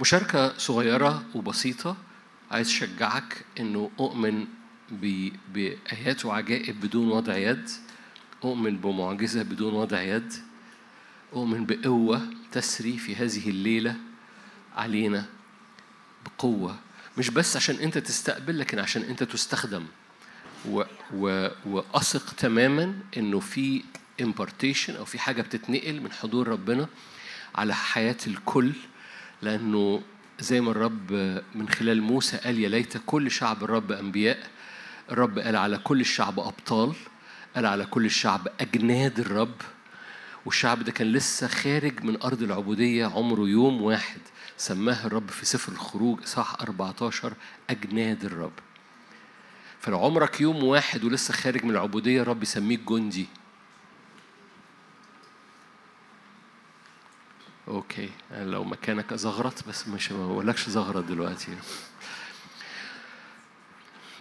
مشاركة صغيرة وبسيطة. عايز أشجعك إنه أؤمن بآيات وعجائب بدون وضع يد. أؤمن بمعجزة بدون وضع يد. أؤمن بقوة تسري في هذه الليلة علينا بقوة. مش بس عشان أنت تستقبل لكن عشان أنت تستخدم. و و وأثق تماما إنه في impartation أو في حاجة بتتنقل من حضور ربنا على حياة الكل. لأنه زي ما الرب من خلال موسى قال يا ليت كل شعب الرب أنبياء. الرب قال على كل الشعب أبطال قال على كل الشعب أجناد الرب. والشعب ده كان لسه خارج من أرض العبودية عمره يوم واحد. سماه الرب في سفر الخروج صح 14 أجناد الرب. فلو عمرك يوم واحد ولسه خارج من العبودية الرب يسميك جندي. أوكي. لو مكانك ازغرط بس مش ما بقولكش زغرط دلوقتي.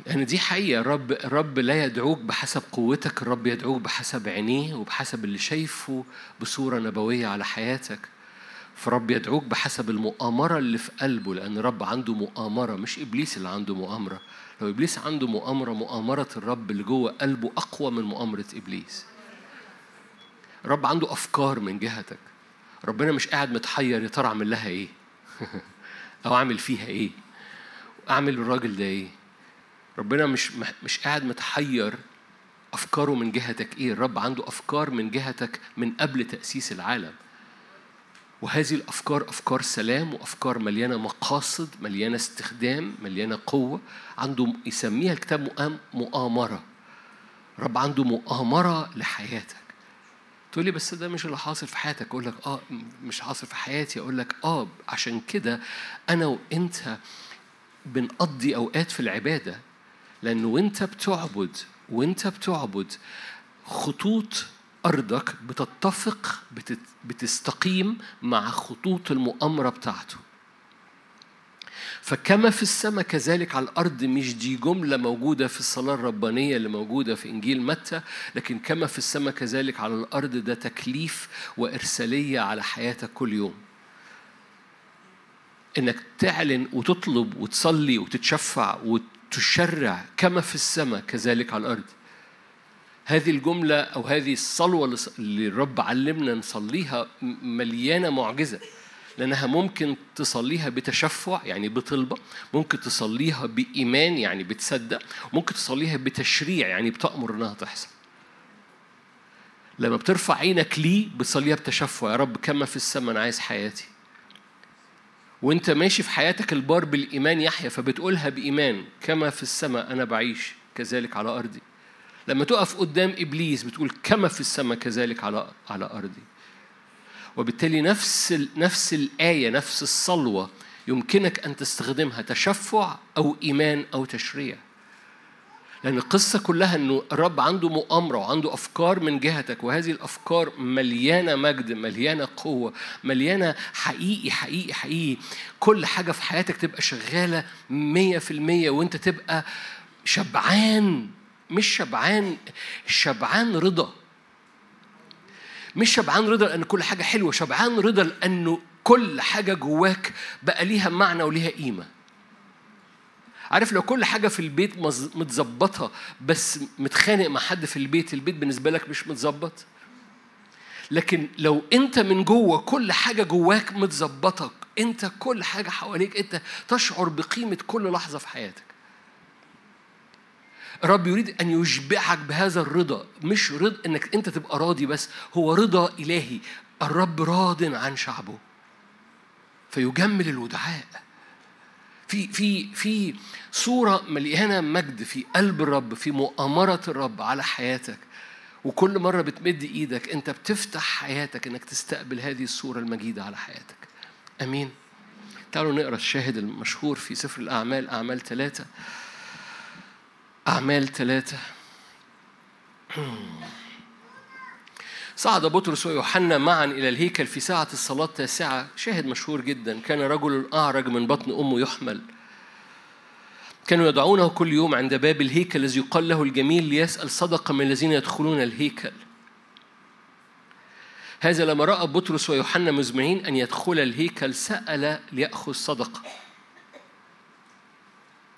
يعني دي حقيقة. الرب الرب لا يدعوك بحسب قوتك الرب يدعوك بحسب عينيه وبحسب اللي شايفه بصورة نبوية على حياتك. فرب يدعوك بحسب المؤامرة اللي في قلبه لأن الرب عنده مؤامرة مش إبليس اللي عنده مؤامرة. لو إبليس عنده مؤامرة مؤامرة الرب اللي جوه قلبه أقوى من مؤامرة إبليس. الرب عنده أفكار من جهتك. ربنا مش قاعد متحير يا ترى أعمل لها إيه؟ أو أعمل فيها إيه؟ أعمل بالراجل ده إيه؟ ربنا مش مش قاعد متحير أفكاره من جهتك إيه؟ الرب عنده أفكار من جهتك من قبل تأسيس العالم. وهذه الأفكار أفكار سلام وأفكار مليانة مقاصد مليانة استخدام مليانة قوة. عنده يسميها الكتاب مؤام- مؤامرة. رب عنده مؤامرة لحياتك. تقول لي بس ده مش اللي حاصل في حياتك. أقول لك آه مش حاصل في حياتي. أقول لك آه عشان كده أنا وأنت بنقضي أوقات في العبادة. لأنه وأنت بتعبد وأنت بتعبد خطوط أرضك بتتفق بتت بتستقيم مع خطوط المؤامرة بتاعته. فكما في السماء كذلك على الأرض مش دي جملة موجودة في الصلاة الربانية اللي موجودة في إنجيل متى لكن كما في السماء كذلك على الأرض ده تكليف وإرسالية على حياتك كل يوم. إنك تعلن وتطلب وتصلي وتتشفع وتشرع كما في السماء كذلك على الأرض. هذه الجملة أو هذه الصلوة اللي- الرب علمنا نصليها مليانة معجزة. لأنها ممكن تصليها بتشفع يعني بطلبة ممكن تصليها بإيمان يعني بتصدق ممكن تصليها بتشريع يعني بتأمر إنها تحصل. لما بترفع عينك ليه بتصليها بتشفع. يا رب كما في السماء أنا عايز حياتي. وأنت ماشي في حياتك البار بالإيمان يحيا فبتقولها بإيمان كما في السماء أنا بعيش كذلك على أرضي. لما تقف قدام إبليس بتقول كما في السماء كذلك على على أرضي. وبالتالي نفس نفس الآية نفس الصلوة يمكنك أن تستخدمها تشفع أو إيمان أو تشريع. لأن القصة كلها إنه الرب عنده مؤامرة وعنده أفكار من جهتك وهذه الأفكار مليانة مجد مليانة قوة مليانة حقيقي حقيقي حقيقي. كل حاجة في حياتك تبقى شغالة مية في المية وأنت تبقى شبعان مش شبعان شبعان رضا. مش شبعان رضا لأن كل حاجة حلوة شبعان رضا لأنه كل حاجة جواك بقى ليها معنى وليها قيمة. عارف لو كل حاجة في البيت متظبطة بس متخانق مع حد في البيت البيت بالنسبة لك مش متظبط؟ لكن لو أنت من جوه كل حاجة جواك متظبطة أنت كل حاجة حواليك أنت تشعر بقيمة كل لحظة في حياتك. الرب يريد أن يشبعك بهذا الرضا. مش رضا إنك أنت تبقى راضي بس هو رضا إلهي. الرب راض عن شعبه. فيجمل الودعاء. في في في صورة مليانة مجد في قلب الرب في مؤامرة الرب على حياتك. وكل مرة بتمد إيدك أنت بتفتح حياتك إنك تستقبل هذه الصورة المجيدة على حياتك. أمين. تعالوا نقرأ الشاهد المشهور في سفر الأعمال أعمال ثلاثة. أعمال ثلاثة. صعد بطرس ويوحنا معا إلى الهيكل في ساعة الصلاة التاسعة. شاهد مشهور جدا. كان رجل أعرج من بطن أمه يحمل. كانوا يدعونه كل يوم عند باب الهيكل الذي يقال له الجميل ليسأل صدقة من الذين يدخلون الهيكل. هذا لما رأى بطرس ويوحنا مزمعين أن يدخل الهيكل سأل ليأخذ صدقة.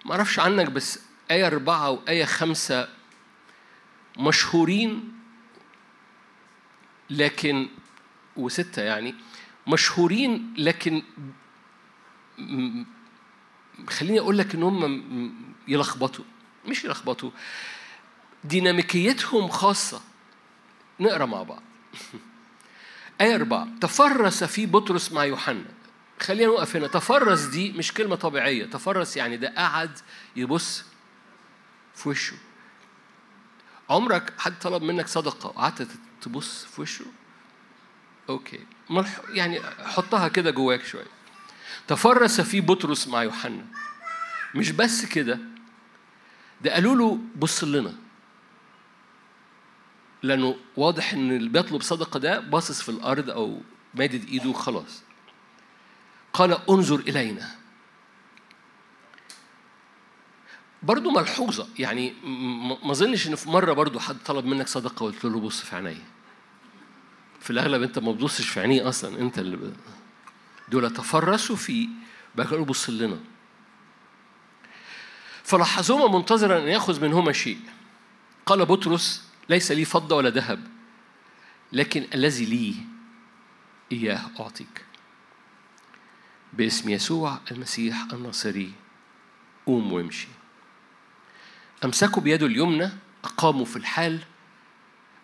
ما أعرفش عنك بس آية أربعة وآية خمسة مشهورين لكن وستة يعني مشهورين لكن خليني أقول لك إن هم يلخبطوا مش يلخبطوا ديناميكيتهم خاصة نقرا مع بعض آية أربعة تفرس في بطرس مع يوحنا خلينا نوقف هنا تفرس دي مش كلمة طبيعية تفرس يعني ده قعد يبص في وشه. عمرك حد طلب منك صدقة وقعدت تبص في وشه؟ أوكي. يعني حطها كده جواك شوية. تفرس في بطرس مع يوحنا. مش بس كده ده قالوا له بص لنا. لأنه واضح إن اللي بيطلب صدقة ده باصص في الأرض أو مادد إيده وخلاص. قال انظر إلينا. برضو ملحوظة. يعني ما أظنش إن في مرة برضو حد طلب منك صدقة وقلت له بص في عينيا. في الأغلب أنت ما بتبصش في عينيه أصلا. أنت اللي ب... دول تفرسوا فيه بقى قالوا بص لنا. فلاحظهما منتظرا أن يأخذ منهما شيء. قال بطرس ليس لي فضة ولا ذهب لكن الذي لي إياه أعطيك. باسم يسوع المسيح الناصري قوم وامشي. أمسكوا بيده اليمنى أقاموا في الحال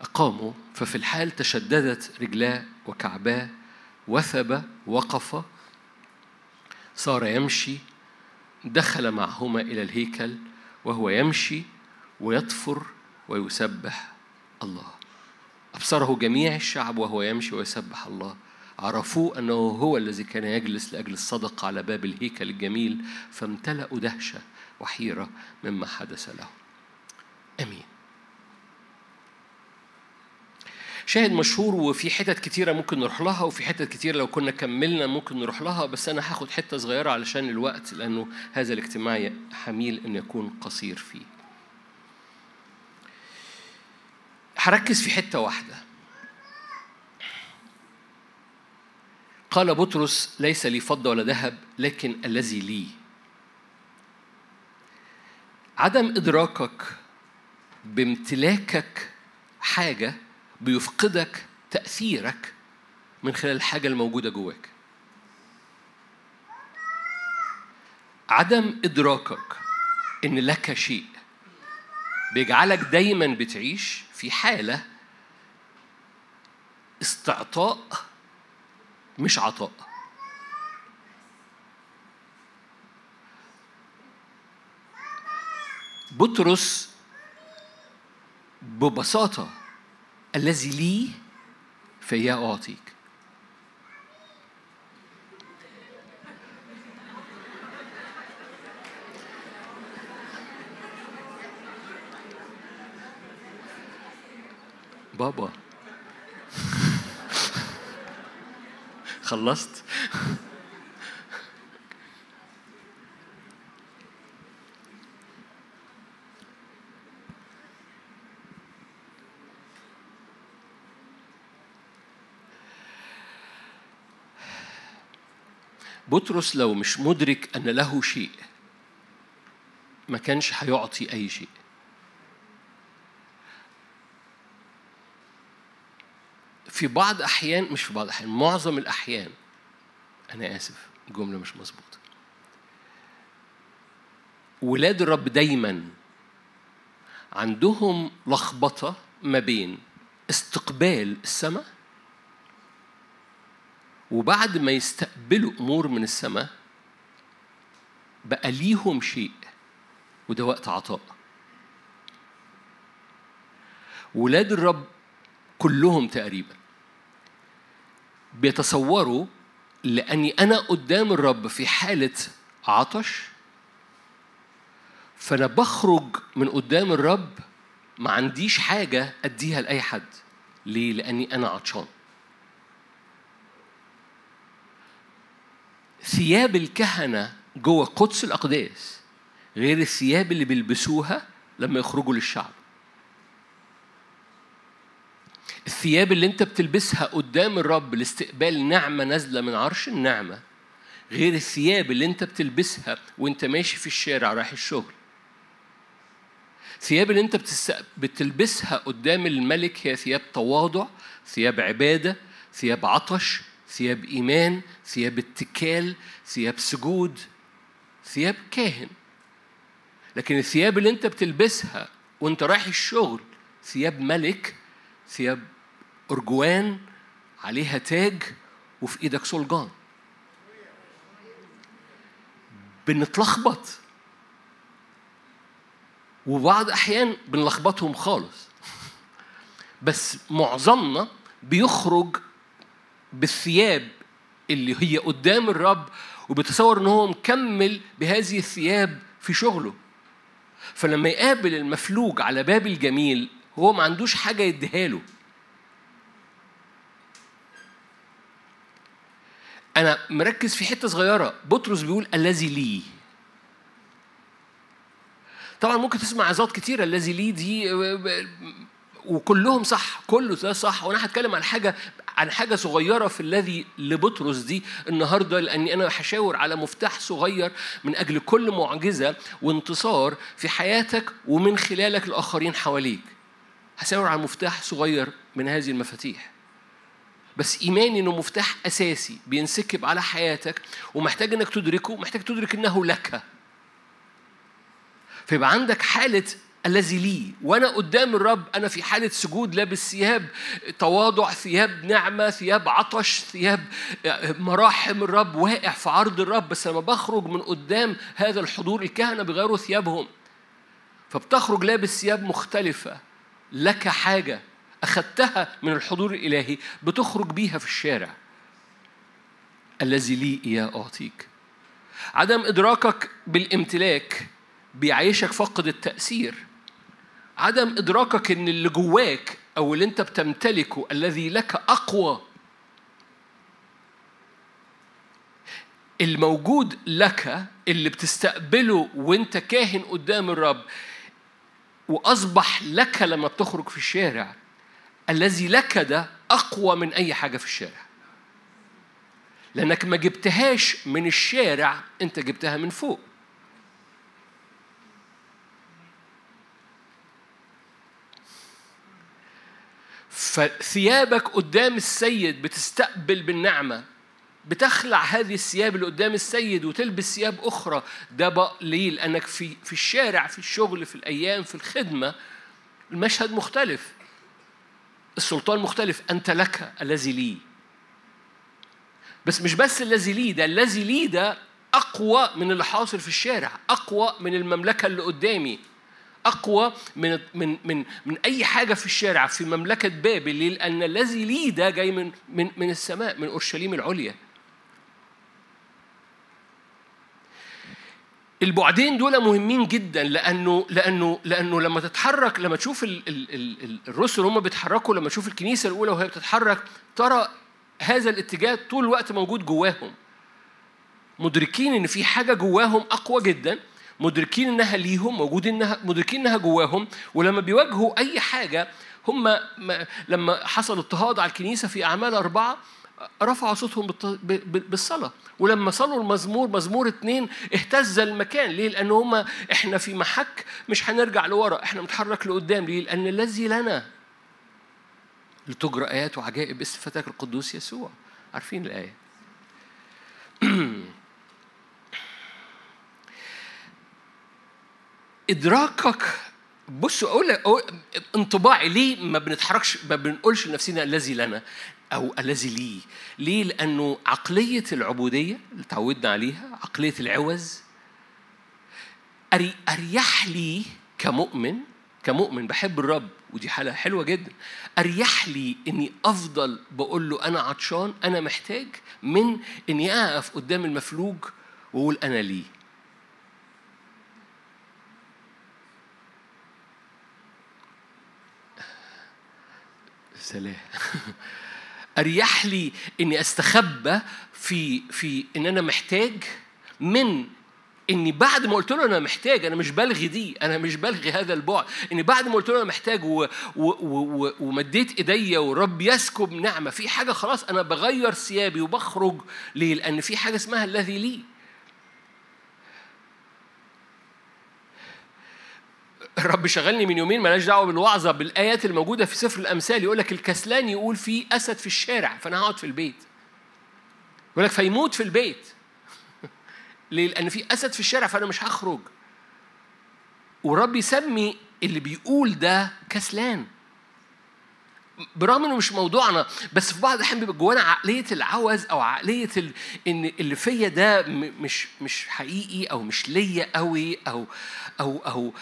أقاموا ففي الحال تشددت رجلاه وكعباه وثب وقف صار يمشي دخل معهما إلى الهيكل وهو يمشي ويطفر ويسبح الله. أبصره جميع الشعب وهو يمشي ويسبح الله. عرفوه أنه هو الذي كان يجلس لأجل الصدقة على باب الهيكل الجميل فامتلأوا دهشة. وحيرة مما حدث له. أمين. شاهد مشهور وفي حتت كتيرة ممكن نروح لها وفي حتت كتيرة لو كنا كملنا ممكن نروح لها بس أنا هاخد حتة صغيرة علشان الوقت لأنه هذا الاجتماع حميل أن يكون قصير فيه. هركز في حتة واحدة. قال بطرس ليس لي فضة ولا ذهب لكن الذي لي. عدم إدراكك بامتلاكك حاجة بيفقدك تأثيرك من خلال الحاجة الموجودة جواك. عدم إدراكك إن لك شيء بيجعلك دايما بتعيش في حالة استعطاء مش عطاء. بطرس ببساطة الذي لي فإياه أعطيك. بابا. خلصت؟ بطرس لو مش مدرك أن له شيء ما كانش هيعطي أي شيء. في بعض أحيان مش في بعض الأحيان معظم الأحيان أنا آسف الجملة مش مظبوطة. ولاد الرب دايما عندهم لخبطة ما بين استقبال السماء وبعد ما يستقبلوا أمور من السماء بقى ليهم شيء وده وقت عطاء. ولاد الرب كلهم تقريبا بيتصوروا لأني أنا قدام الرب في حالة عطش فأنا بخرج من قدام الرب ما عنديش حاجة أديها لأي حد. ليه؟ لأني أنا عطشان. ثياب الكهنة جوه قدس الأقداس غير الثياب اللي بيلبسوها لما يخرجوا للشعب. الثياب اللي انت بتلبسها قدام الرب لاستقبال نعمة نازلة من عرش النعمة غير الثياب اللي انت بتلبسها وانت ماشي في الشارع رايح الشغل. ثياب اللي انت بتلبسها قدام الملك هي ثياب تواضع ثياب عبادة ثياب عطش ثياب إيمان ثياب اتكال ثياب سجود ثياب كاهن. لكن الثياب اللي انت بتلبسها وانت رايح الشغل ثياب ملك ثياب أرجوان عليها تاج وفي إيدك صلجان. بنتلخبط. وبعض أحيان بنلخبطهم خالص. بس معظمنا بيخرج بالثياب اللي هي قدام الرب وبيتصور إن هو مكمل بهذه الثياب في شغله. فلما يقابل المفلوج على باب الجميل هو ما عندوش حاجة يديها له. أنا مركز في حتة صغيرة. بطرس بيقول الذي لي. طبعا ممكن تسمع عظات كتيرة الذي لي دي وكلهم صح كله ده صح. وأنا هتكلم عن حاجة عن حاجة صغيرة في الذي لبطرس دي النهارده لأني أنا هشاور على مفتاح صغير من أجل كل معجزة وانتصار في حياتك ومن خلالك الآخرين حواليك. هشاور على مفتاح صغير من هذه المفاتيح. بس إيماني إنه مفتاح أساسي بينسكب على حياتك ومحتاج إنك تدركه محتاج تدرك إنه لك. فيبقى عندك حالة الذي لي. وأنا قدام الرب أنا في حالة سجود لابس ثياب تواضع ثياب نعمة ثياب عطش ثياب مراحم الرب واقع في عرض الرب. بس لما بخرج من قدام هذا الحضور الكهنة بيغيروا ثيابهم. فبتخرج لابس ثياب مختلفة. لك حاجة اخذتها من الحضور الإلهي بتخرج بيها في الشارع. الذي لي إياه أعطيك. عدم إدراكك بالامتلاك بيعيشك فقد التأثير. عدم إدراكك إن اللي جواك أو اللي أنت بتمتلكه الذي لك أقوى الموجود لك اللي بتستقبله وأنت كاهن قدام الرب وأصبح لك لما بتخرج في الشارع الذي لك ده أقوى من أي حاجة في الشارع. لأنك ما جبتهاش من الشارع أنت جبتها من فوق. فثيابك قدام السيد بتستقبل بالنعمة. بتخلع هذه الثياب اللي قدام السيد وتلبس ثياب أخرى. ده بقى ليه؟ لأنك في في الشارع في الشغل في الأيام في الخدمة. المشهد مختلف. السلطان مختلف. أنت لك الذي لي. بس مش بس الذي لي ده الذي لي ده أقوى من اللي حاصل في الشارع أقوى من المملكة اللي قدامي. أقوى من من من من أي حاجة في الشارع في مملكة بابل؟ لأن الذي لي ده جاي من من من السماء من أورشليم العليا. البعدين دول مهمين جدا لأنه لأنه لأنه لما تتحرك لما تشوف ال ال ال الرسل هم بيتحركوا لما تشوف الكنيسة الأولى وهي بتتحرك ترى هذا الاتجاه طول الوقت موجود جواهم مدركين إن في حاجة جواهم أقوى جدا مدركين إنها ليهم موجود إنها مدركين إنها جواهم ولما بيواجهوا أي حاجة هم لما حصل اضطهاد على الكنيسة في أعمال أربعة رفعوا صوتهم بالصلاة. ولما صلوا المزمور مزمور اتنين اهتز المكان. ليه؟ لأن هم إحنا في محك مش هنرجع لورا إحنا بنتحرك لقدام. ليه؟ لأن الذي لنا. لتجرى آيات وعجائب اسم فتاك القدوس يسوع. عارفين الآية؟ إدراكك بص أقول, أقول انطباعي ليه ما بنتحركش ما بنقولش لنفسنا الذي لنا أو الذي لي ليه؟ لأنه عقلية العبودية اللي تعودنا عليها عقلية العوز أريح لي كمؤمن كمؤمن بحب الرب ودي حالة حلوة جدا أريح لي إني أفضل بقول له أنا عطشان أنا محتاج من إني أقف قدام المفلوج وأقول أنا ليه سلام. أريح لي إني أستخبى في في إن أنا محتاج من إني بعد ما قلت له أنا محتاج أنا مش بلغي دي أنا مش بلغي هذا البعد. إني بعد ما قلت له أنا محتاج و... و... و... ومديت إيديا والرب يسكب نعمة في حاجة خلاص أنا بغير ثيابي وبخرج ليه؟ لأن في حاجة اسمها الذي لي. الرب شغلني من يومين مالهاش دعوة بالوعظة بالآيات الموجودة في سفر الأمثال يقول لك الكسلان يقول في أسد في الشارع فأنا هقعد في البيت. يقول لك فيموت في البيت. ليه؟ لأن في أسد في الشارع فأنا مش هخرج. ورب يسمي اللي بيقول ده كسلان. برغم إنه مش موضوعنا بس في بعض الأحيان بيبقى جوانا عقلية العوز أو عقلية ال... إن اللي فيا ده مش مش حقيقي أو مش ليا قوي أو أو أو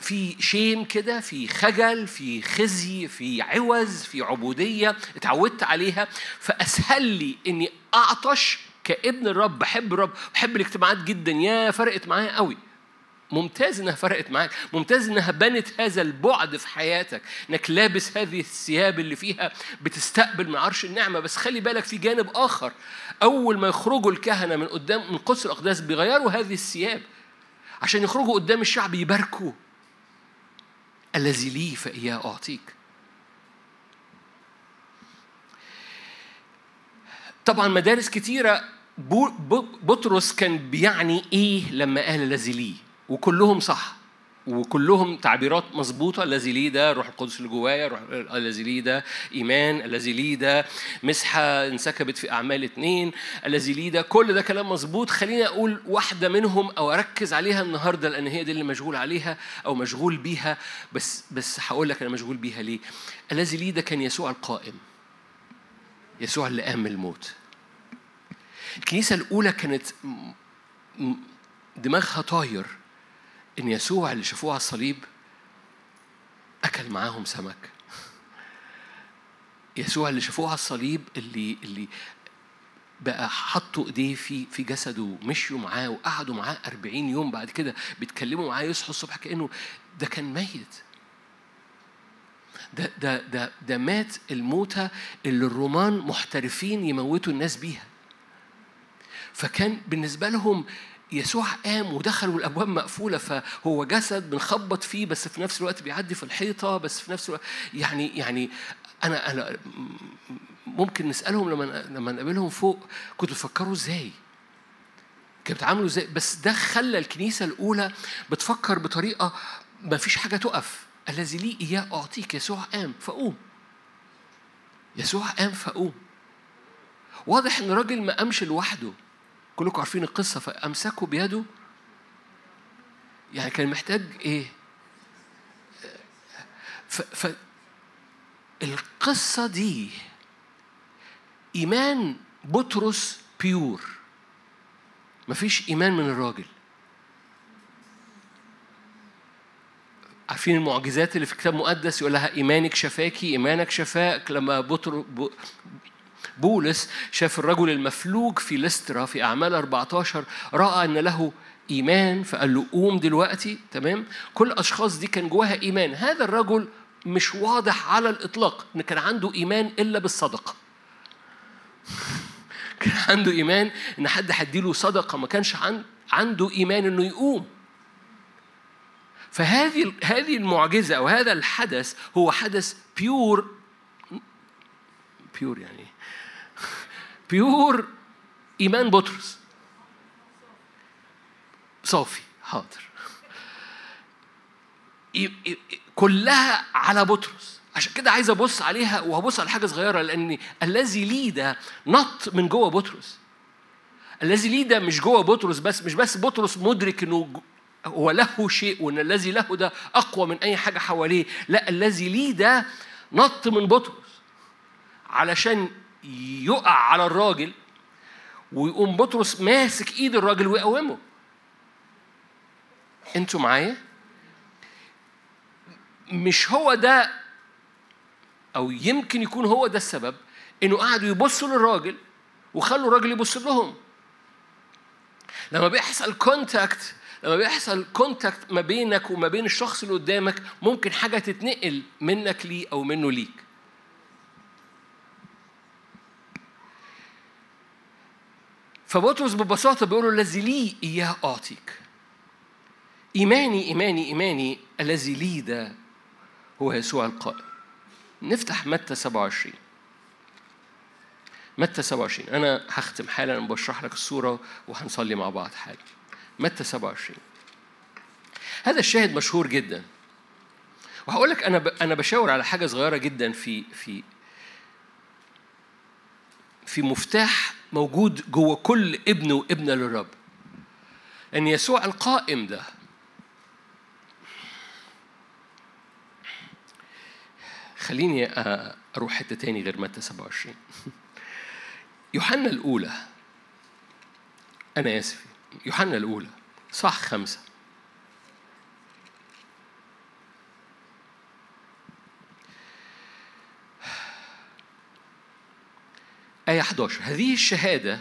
في شيم كده في خجل في خزي في عوز في عبودية اتعودت عليها. فأسهل لي إني أعطش كابن الرب بحب الرب بحب الاجتماعات جدا. يا فرقت معايا قوي. ممتاز إنها فرقت معاك. ممتاز إنها بنت هذا البعد في حياتك. إنك لابس هذه الثياب اللي فيها بتستقبل من عرش النعمة. بس خلي بالك في جانب آخر. أول ما يخرجوا الكهنة من قدام من قدس الأقداس بيغيروا هذه الثياب. عشان يخرجوا قدام الشعب يباركوا. الذي لي فاياه أعطيك. طبعا مدارس كتيرة بطرس كان بيعني إيه لما قال الذي لي؟ وكلهم صح. وكلهم تعبيرات مظبوطة. الذي لي ده روح القدس اللي جوايا الذي لي ده إيمان الذي لي ده مسحة انسكبت في أعمال اتنين الذي لي ده كل ده كلام مظبوط. خليني أقول واحدة منهم أو أركز عليها النهاردة لأن هي دي اللي مشغول عليها أو مشغول بيها. بس بس هقول لك أنا مشغول بيها ليه. الذي لي ده كان يسوع القائم. يسوع اللي قام من الموت. الكنيسة الأولى كانت دماغها طاير. إن يسوع اللي شافوه على الصليب أكل معاهم سمك. يسوع اللي شافوه على الصليب اللي اللي بقى حطوا إيديه في في جسده ومشيوا معاه وقعدوا معاه 40 يوم بعد كده بيتكلموا معاه يصحوا الصبح كأنه ده كان ميت. ده ده ده ده مات الموتة اللي الرومان محترفين يموتوا الناس بيها. فكان بالنسبة لهم يسوع قام ودخل والابواب مقفولة فهو جسد بنخبط فيه بس في نفس الوقت بيعدي في الحيطة بس في نفس الوقت يعني يعني أنا أنا ممكن نسألهم لما لما نقابلهم فوق كنتوا تفكروا إزاي؟ كانوا بيتعاملوا إزاي؟ بس ده خلى الكنيسة الأولى بتفكر بطريقة ما فيش حاجة تقف. الذي لي إياه أعطيك. يسوع قام فقوم. يسوع قام فقوم. واضح إن الراجل ما قامش لوحده. كلكم عارفين القصة فأمسكوا بيده. يعني كان محتاج إيه؟ ف, ف القصة دي إيمان بطرس بيور. مفيش إيمان من الراجل. عارفين المعجزات اللي في الكتاب المقدس يقول لها إيمانك شفاكي إيمانك شفاك. لما بطر بولس شاف الرجل المفلوج في لسترا في أعمال 14 رأى أن له إيمان فقال له قوم دلوقتي تمام؟ كل الأشخاص دي كان جواها إيمان. هذا الرجل مش واضح على الإطلاق إن كان عنده إيمان إلا بالصدقة. كان عنده إيمان إن حد هيديله صدقة ما كانش عنده إيمان إنه يقوم. فهذه هذه المعجزة أو هذا الحدث هو حدث pure pure يعني pure إيمان بطرس صافي حاضر. كلها على بطرس. عشان كده عايز أبص عليها وهبص على حاجة صغيرة لأن الذي لي ده نط من جوه بطرس. الذي لي ده مش جوه بطرس بس مش بس بطرس مدرك إنه هو له شيء وإن الذي له ده أقوى من أي حاجة حواليه. لا الذي لي ده نط من بطرس. علشان يقع على الراجل ويقوم بطرس ماسك ايد الراجل ويقومه. أنتوا معايا؟ مش هو ده أو يمكن يكون هو ده السبب انه قعدوا يبصوا للراجل وخلوا الراجل يبص لهم. لما بيحصل contact لما بيحصل contact ما بينك وما بين الشخص اللي قدامك ممكن حاجة تتنقل منك ليه أو منه ليك. فبطرس ببساطة بيقول له الذي لي إياه أعطيك. إيماني إيماني إيماني الذي لي ده هو يسوع القائم نفتح متى 27 متى 27 أنا هختم حالا بشرح لك الصورة وهنصلي مع بعض حالا. متى 27 هذا الشاهد مشهور جدا. وهقول لك أنا أنا بشاور على حاجة صغيرة جدا في في في مفتاح موجود جوه كل ابن وابنة للرب. أن يسوع القائم ده خليني أروح حتة تاني غير متى 27 يوحنا الأولى أنا آسف يوحنا الأولى صح خمسة. آية 11 هذه الشهادة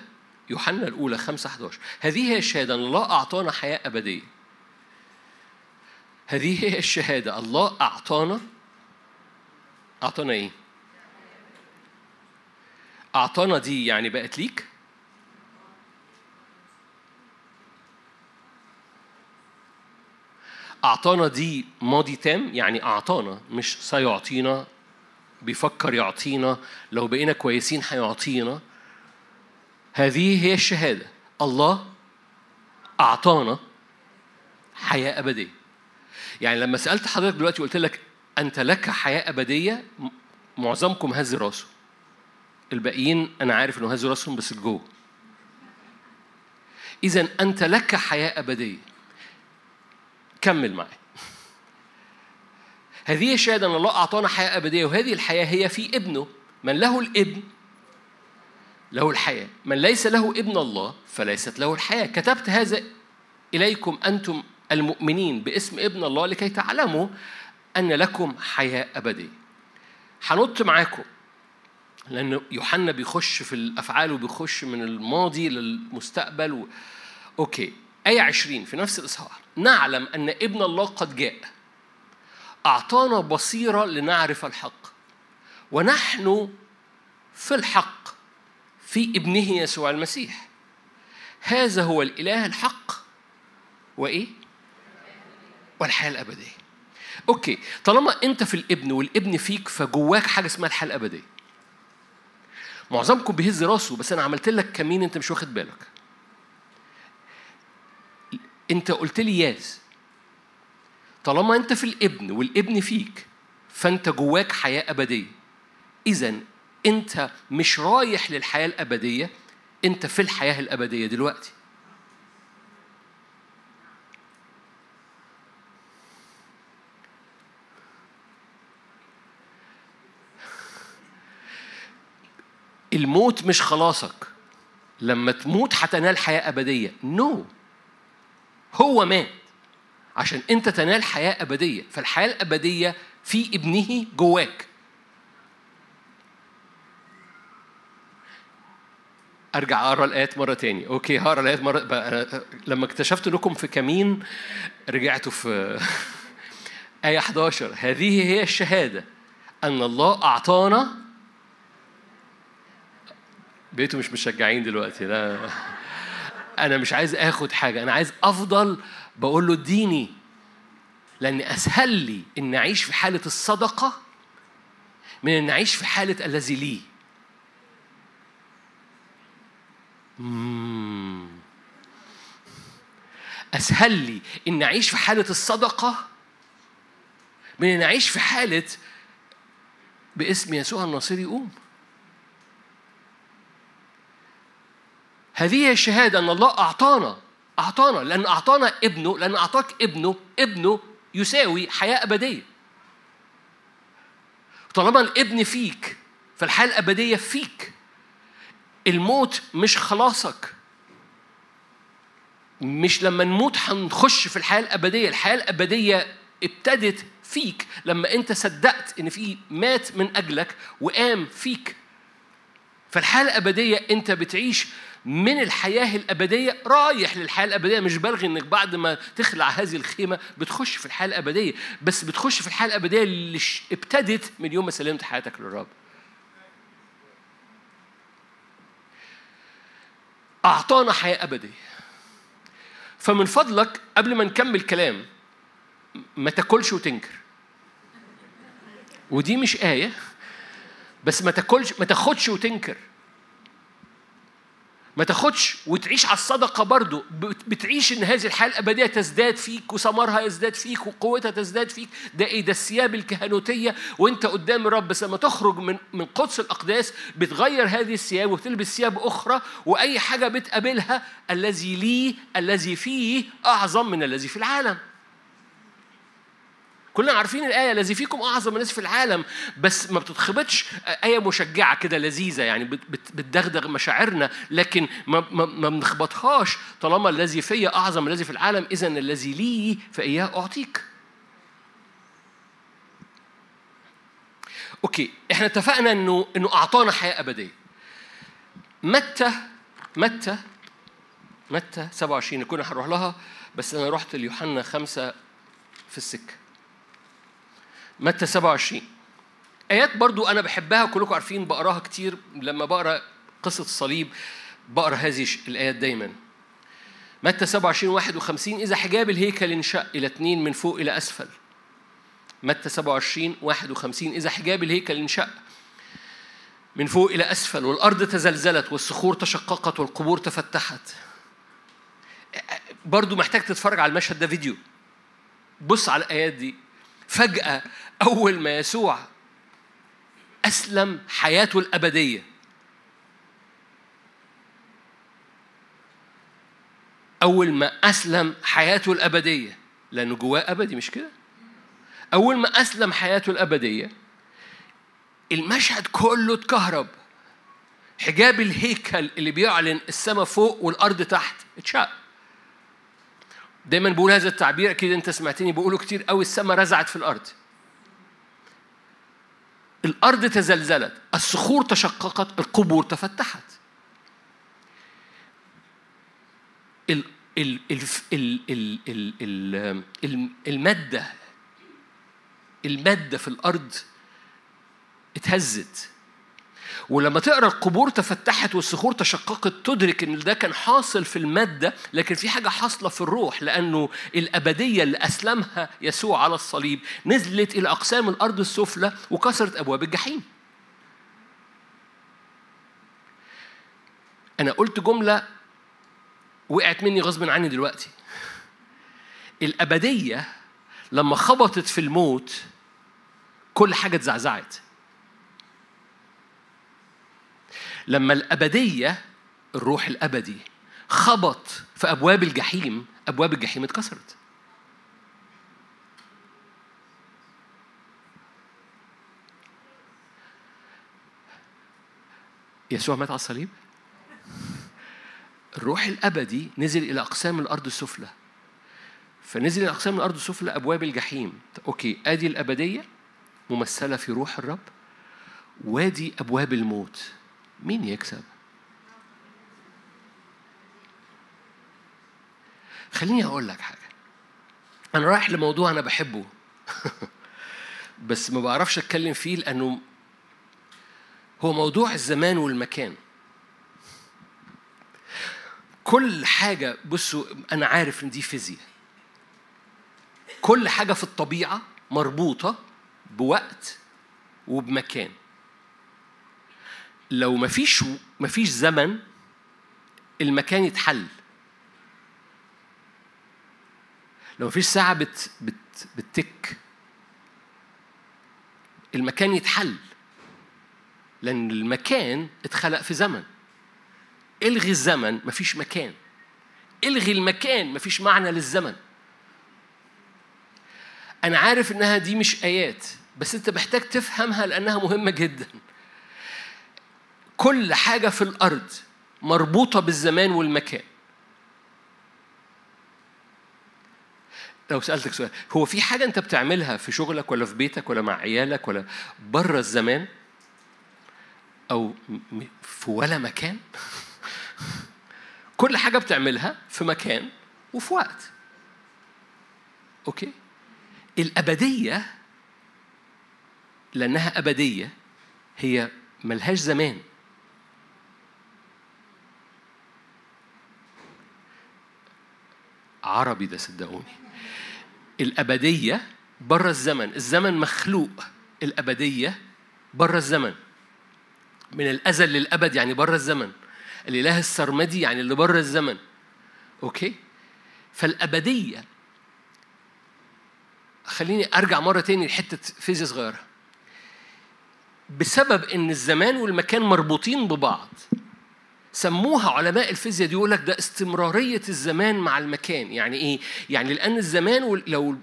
يوحنا الأولى 5 11 هذه هي الشهادة أن الله أعطانا حياة أبدية هذه هي الشهادة الله أعطانا أعطانا إيه؟ أعطانا دي يعني بقت ليك؟ أعطانا دي ماضي تام يعني أعطانا مش سيعطينا بيفكر يعطينا لو بقينا كويسين هيعطينا. هذه هي الشهادة. الله أعطانا حياة أبدية. يعني لما سألت حضرتك دلوقتي وقلت لك أنت لك حياة أبدية معظمكم هز راسه. الباقيين أنا عارف إنه هز راسهم بس جوه إذا أنت لك حياة أبدية. كمل معي هذه الشهادة أن الله أعطانا حياة أبدية وهذه الحياة هي في ابنه. من له الابن له الحياة. من ليس له ابن الله فليست له الحياة. كتبت هذا إليكم أنتم المؤمنين باسم ابن الله لكي تعلموا أن لكم حياة أبدية. هنط معاكم لأن يوحنا بيخش في الأفعال وبيخش من الماضي للمستقبل و... أوكي. آية عشرين في نفس الإصحاح. نعلم أن ابن الله قد جاء. أعطانا بصيرة لنعرف الحق. ونحن في الحق في ابنه يسوع المسيح. هذا هو الإله الحق. وإيه؟ والحياة الأبدية. أوكي طالما أنت في الابن والابن فيك فجواك حاجة اسمها الحياة الأبدية. معظمكم بيهز راسه بس أنا عملت لك كمين أنت مش واخد بالك. أنت قلت لي ياس. طالما أنت في الابن والابن فيك فأنت جواك حياة أبدية. إذا أنت مش رايح للحياة الأبدية أنت في الحياة الأبدية دلوقتي. الموت مش خلاصك. لما تموت هتنال حياة أبدية. no no. هو مات. عشان أنت تنال حياة أبدية. فالحياة الأبدية في ابنه جواك. أرجع أقرأ الآيات مرة تاني. okay هقرأ الآيات مرة بقى. لما اكتشفت إنكم في كمين رجعتوا في آية 11 هذه هي الشهادة. أن الله أعطانا بقيتوا مش مشجعين دلوقتي لا. أنا مش عايز آخد حاجة. أنا عايز أفضل بقول له اديني لأن أسهل لي إن أعيش في حالة الصدقة من إن أعيش في حالة الذي لي. أسهل لي إن أعيش في حالة الصدقة من إن أعيش في حالة باسم يسوع الناصري قوم هذه هي الشهادة أن الله أعطانا. أعطانا لأن أعطانا ابنه لأن أعطاك ابنه ابنه يساوي حياة أبدية. طالما الابن فيك فالحياة الأبدية فيك. الموت مش خلاصك. مش لما نموت هنخش في الحياة الأبدية الحياة الأبدية ابتدت فيك. لما أنت صدقت إن في مات من أجلك وقام فيك. فالحياة الأبدية أنت بتعيش من الحياة الأبدية. رايح للحياة الأبدية مش بلغي إنك بعد ما تخلع هذه الخيمة بتخش في الحياة الأبدية بس بتخش في الحياة الأبدية اللي ابتدت من يوم ما سلمت حياتك للرب. أعطانا حياة أبدية. فمن فضلك قبل ما نكمل كلام ما تاكلش وتنكر. ودي مش آية بس ما تاكلش ما تاخدش وتنكر. ما تاخدش وتعيش على الصدقة برضو. بتعيش إن هذه الحياة الأبدية تزداد فيك وثمرها يزداد فيك وقوتها تزداد فيك. ده إيه؟ ده الثياب الكهنوتية. وأنت قدام الرب بس لما تخرج من من قدس الأقداس بتغير هذه الثياب وبتلبس ثياب أخرى وأي حاجة بتقابلها الذي لي الذي فيه أعظم من الذي في العالم. كلنا عارفين الآية الذي فيكم أعظم الناس في العالم. بس ما بتتخبطش آية مشجعة كده لذيذة يعني بتدغدغ مشاعرنا لكن ما, ما, ما بنخبطهاش. طالما الذي فيا أعظم الذي في العالم إذا الذي لي فإياه أعطيك. أوكي إحنا اتفقنا إنه إنه أعطانا حياة أبدية. متى متى متى؟ 27 كنا هنروح لها بس أنا رحت ليوحنا خمسة في السكة. متى 27 آيات برضو أنا بحبها كلكم عارفين بقراها كتير. لما بقرأ قصة الصليب بقرأ هذه الآيات دايما. متى 27 51 إذا حجاب الهيكل انشق إلى اثنين من فوق إلى أسفل. متى 27 51 إذا حجاب الهيكل انشق من فوق إلى أسفل والأرض تزلزلت والصخور تشققت والقبور تفتحت. برضو محتاج تتفرج على المشهد ده فيديو. بص على الآيات دي. فجأة أول ما يسوع أسلم حياته الأبدية. أول ما أسلم حياته الأبدية لأنه جواه أبدي مش كده؟ أول ما أسلم حياته الأبدية المشهد كله اتكهرب. حجاب الهيكل اللي بيعلن السماء فوق والأرض تحت اتشق. دايما بقول هذا التعبير أكيد أنت سمعتني بقوله كتير قوي السماء رزعت في الأرض. الأرض تزلزلت الصخور تشققت القبور تفتحت. المادة المادة في الأرض اتهزت. ولما تقرا القبور تفتحت والصخور تشققت تدرك إن ده كان حاصل في المادة لكن في حاجة حاصلة في الروح لأنه الأبدية اللي أسلمها يسوع على الصليب نزلت إلى أقسام الأرض السفلى وكسرت أبواب الجحيم. أنا قلت جملة وقعت مني غصب عني دلوقتي. الأبدية لما خبطت في الموت كل حاجة اتزعزعت. لما الأبدية الروح الأبدي خبط في أبواب الجحيم أبواب الجحيم اتكسرت. يسوع مات على الصليب؟ الروح الأبدي نزل إلى أقسام الأرض السفلى فنزل إلى أقسام الأرض السفلى أبواب الجحيم. أوكي آدي الأبدية ممثلة في روح الرب. وادي أبواب الموت. مين يكسب؟ خليني أقول لك حاجة. أنا رايح لموضوع أنا بحبه. بس ما بعرفش أتكلم فيه لأنه هو موضوع الزمان والمكان. كل حاجة بصوا أنا عارف إن دي فيزياء. كل حاجة في الطبيعة مربوطة بوقت وبمكان. لو مفيش مفيش زمن المكان يتحل. لو مفيش ساعة بت بت بتك المكان يتحل. لأن المكان اتخلق في زمن. إلغي الزمن مفيش مكان. إلغي المكان مفيش معنى للزمن. أنا عارف إنها دي مش آيات بس أنت محتاج تفهمها لأنها مهمة جدا. كل حاجة في الأرض مربوطة بالزمان والمكان. لو سألتك سؤال هو في حاجة أنت بتعملها في شغلك ولا في بيتك ولا مع عيالك ولا بره الزمان؟ أو في ولا مكان؟ كل حاجة بتعملها في مكان وفي وقت. أوكي؟ الأبدية لأنها أبدية هي ملهاش زمان. عربي ده صدقوني. الأبدية بره الزمن الزمن مخلوق. الأبدية بره الزمن. من الأزل للأبد يعني بره الزمن. الإله السرمدي يعني اللي بره الزمن. أوكي؟ فالأبدية خليني أرجع مرة تاني لحتة فيزياء صغيرة. بسبب إن الزمان والمكان مربوطين ببعض سموها علماء الفيزياء دي يقول لك ده استمرارية الزمان مع المكان. يعني إيه؟ يعني لأن الزمان لو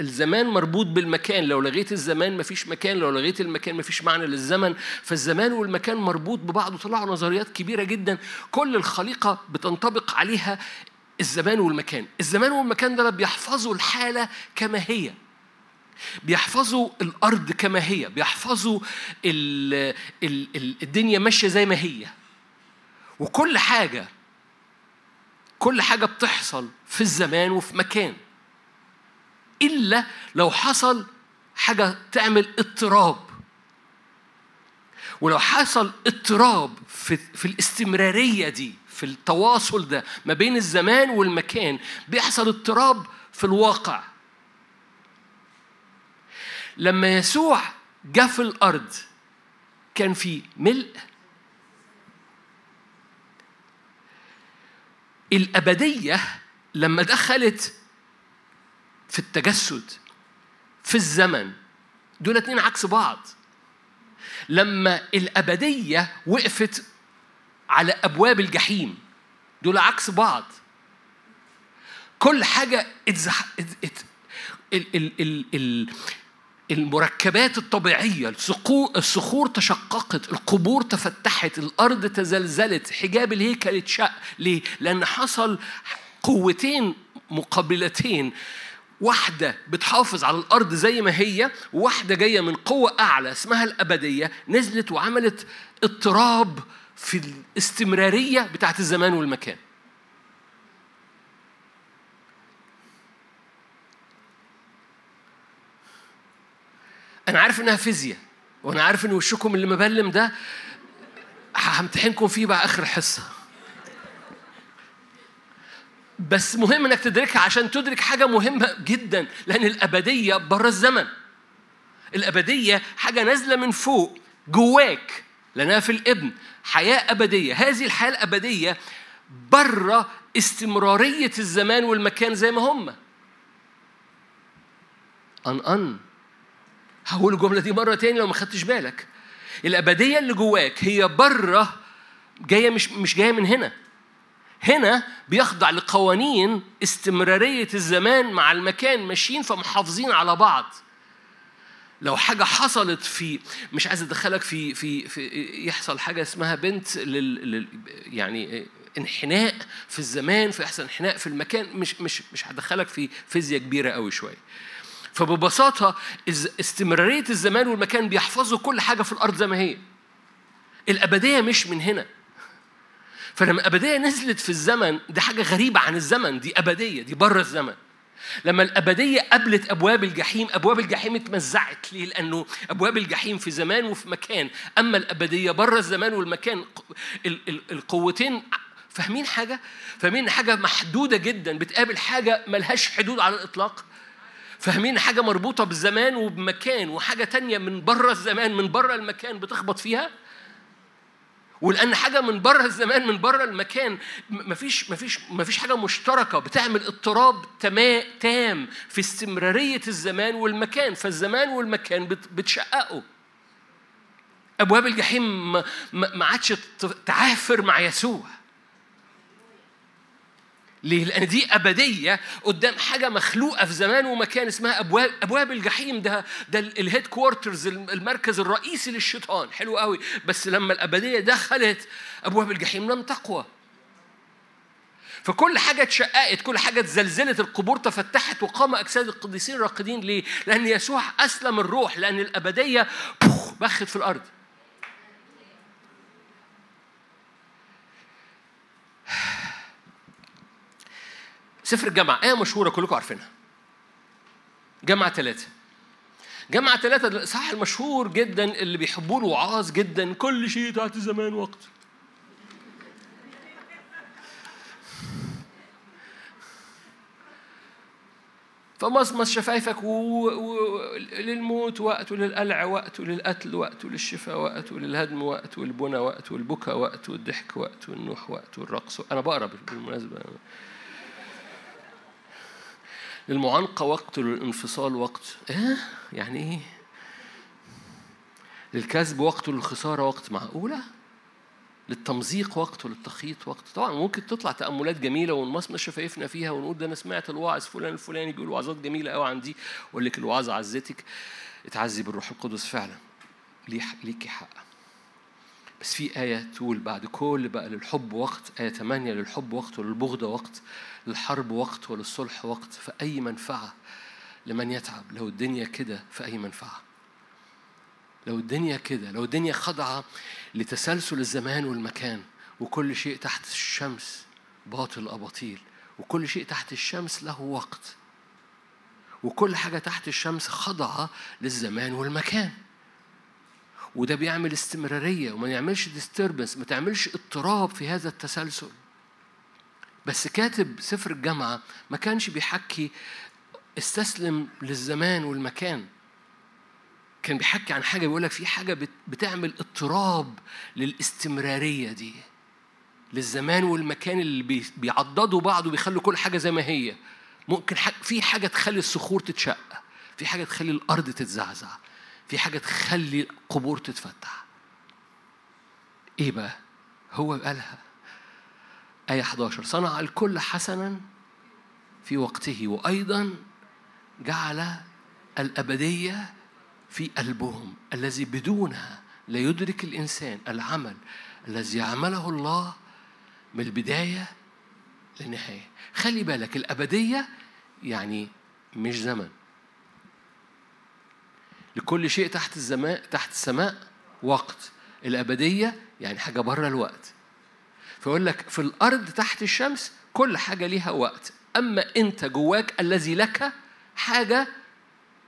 الزمان مربوط بالمكان لو لغيت الزمان مفيش مكان لو لغيت المكان مفيش معنى للزمن. فالزمان والمكان مربوط ببعض وطلعوا نظريات كبيرة جدا. كل الخليقة بتنطبق عليها الزمان والمكان. الزمان والمكان ده بيحفظوا الحالة كما هي. بيحفظوا الأرض كما هي. بيحفظوا الدنيا ماشية زي ما هي. وكل حاجة كل حاجة بتحصل في الزمان وفي مكان. إلا لو حصل حاجة تعمل اضطراب. ولو حصل اضطراب في, في الاستمرارية دي في التواصل ده ما بين الزمان والمكان بيحصل اضطراب في الواقع. لما يسوع جاء في الأرض كان في ملء الأبدية لما دخلت في التجسد في الزمن دول اتنين عكس بعض. لما الأبدية وقفت على أبواب الجحيم دول عكس بعض. كل حاجة اتزح... ات... ال... ال... ال... ال... المركبات الطبيعية الصخور, تشققت القبور تفتحت الأرض تزلزلت حجاب الهيكل اتشق ليه؟ لأن حصل قوتين مقابلتين واحدة بتحافظ على الأرض زي ما هي وواحدة جاية من قوة أعلى اسمها الأبدية نزلت وعملت اضطراب في الاستمرارية بتاعت الزمان والمكان أنا عارف إنها فيزياء وأنا عارف إن وشكم اللي مبلم ده همتحنكم فيه بقى آخر الحصة. بس مهم إنك تدركها عشان تدرك حاجة مهمة جدا لأن الأبدية بره الزمن. الأبدية حاجة نازلة من فوق جواك لأنها في الابن. حياة أبدية هذه الحياة الأبدية بره استمرارية الزمان والمكان زي ما هم. أن أن هقول الجملة دي مرة تاني لو ما خدتش بالك. الأبدية اللي جواك هي برة جاية مش مش جاية من هنا. هنا بيخضع لقوانين استمرارية الزمان مع المكان ماشيين فمحافظين على بعض. لو حاجة حصلت في مش عايز أدخلك في في في يحصل حاجة اسمها بنت لل, لل يعني انحناء في الزمان فيحصل انحناء في المكان. مش مش مش هدخلك في فيزياء كبيرة قوي شوية. فببساطة استمرارية الزمان والمكان بيحفظوا كل حاجة في الأرض زي ما هي الأبدية مش من هنا فلما الأبدية نزلت في الزمن دي حاجة غريبة عن الزمن دي أبدية دي بره الزمن لما الأبدية قابلت أبواب الجحيم أبواب الجحيم اتمزعت ليه؟ لأنه أبواب الجحيم في زمان وفي مكان أما الأبدية بره الزمان والمكان القوتين فاهمين حاجة؟ فاهمين حاجة محدودة جدا بتقابل حاجة ملهاش حدود على الإطلاق؟ فاهمين حاجة مربوطة بالزمان وبمكان وحاجة تانية من بره الزمان من بره المكان بتخبط فيها؟ ولأن حاجة من بره الزمان من بره المكان مفيش مفيش مفيش حاجة مشتركة بتعمل اضطراب تام في استمرارية الزمان والمكان فالزمان والمكان بتشققوا أبواب الجحيم ما عادش تعافر مع يسوع. ليه؟ لأن دي أبدية قدام حاجة مخلوقة في زمان ومكان اسمها أبواب أبواب الجحيم. ده ده ال headquarters المركز الرئيسي للشيطان. حلو قوي. بس لما الأبدية دخلت أبواب الجحيم لم تقوى. فكل حاجة اتشققت كل حاجة اتزلزلت القبور تفتحت وقام أجساد القديسين راقدين ليه؟ لأن يسوع أسلم الروح لأن الأبدية بخت في الأرض. سفر الجامعة آية مشهورة كلكم عارفينها. جامعة ثلاثة جامعة ثلاثة صح المشهور جدا اللي بيحبوه الوعاظ جدا. كل شيء تحت زمان وقت. فمصمص شفايفك وللموت وقت وللقلع وقت وللقتل وقت وللشفاء وقت وللهدم وقت والبنى وقت والبكاء وقت والضحك وقت والنوح وقت والرقص أنا بقرأ بالمناسبة. للمعانقة وقت وللانفصال وقت إيه؟ يعني إيه؟ للكذب وقت وللخسارة وقت معقولة؟ للتمزيق وقت وللتخيط وقت طبعا ممكن تطلع تأملات جميلة ونمصمص شفايفنا فيها ونقول ده أنا سمعت الواعظ فلان الفلاني بيقول وعظات جميلة قوي عن دي وأقول لك الوعظة عزتك اتعزي بالروح القدس فعلا ليكي حق بس في آية تقول بعد كل بقى للحب وقت آية 8 للحب وقت وللبغضة وقت للحرب وقت وللصلح وقت فأي منفعة لمن يتعب؟ لو الدنيا كده فأي منفعة؟ لو الدنيا كده لو الدنيا خاضعة لتسلسل الزمان والمكان وكل شيء تحت الشمس باطل أباطيل وكل شيء تحت الشمس له وقت وكل حاجة تحت الشمس خاضعة للزمان والمكان. وده بيعمل استمرارية وما يعملش ديستربنس ما تعملش اضطراب في هذا التسلسل. بس كاتب سفر الجامعة ما كانش بيحكي استسلم للزمان والمكان. كان بيحكي عن حاجة بيقول لك في حاجة بتعمل اضطراب للاستمرارية دي للزمان والمكان اللي بيعضدوا بعض وبيخلوا كل حاجة زي ما هي. ممكن في حاجة تخلي الصخور تتشق في حاجة تخلي الأرض تتزعزع في حاجة تخلي القبور تتفتح. إيه بقى؟ هو قالها. آية 11 صنع الكل حسنا في وقته وأيضا جعل الأبدية في قلبهم الذي بدونها لا يدرك الإنسان العمل الذي يعمله الله من البداية للنهاية. خلي بالك الأبدية يعني مش زمن. لكل شيء تحت الزمان تحت السماء وقت. الأبدية يعني حاجة بره الوقت. فيقول لك في الأرض تحت الشمس كل حاجة ليها وقت. أما أنت جواك الذي لك حاجة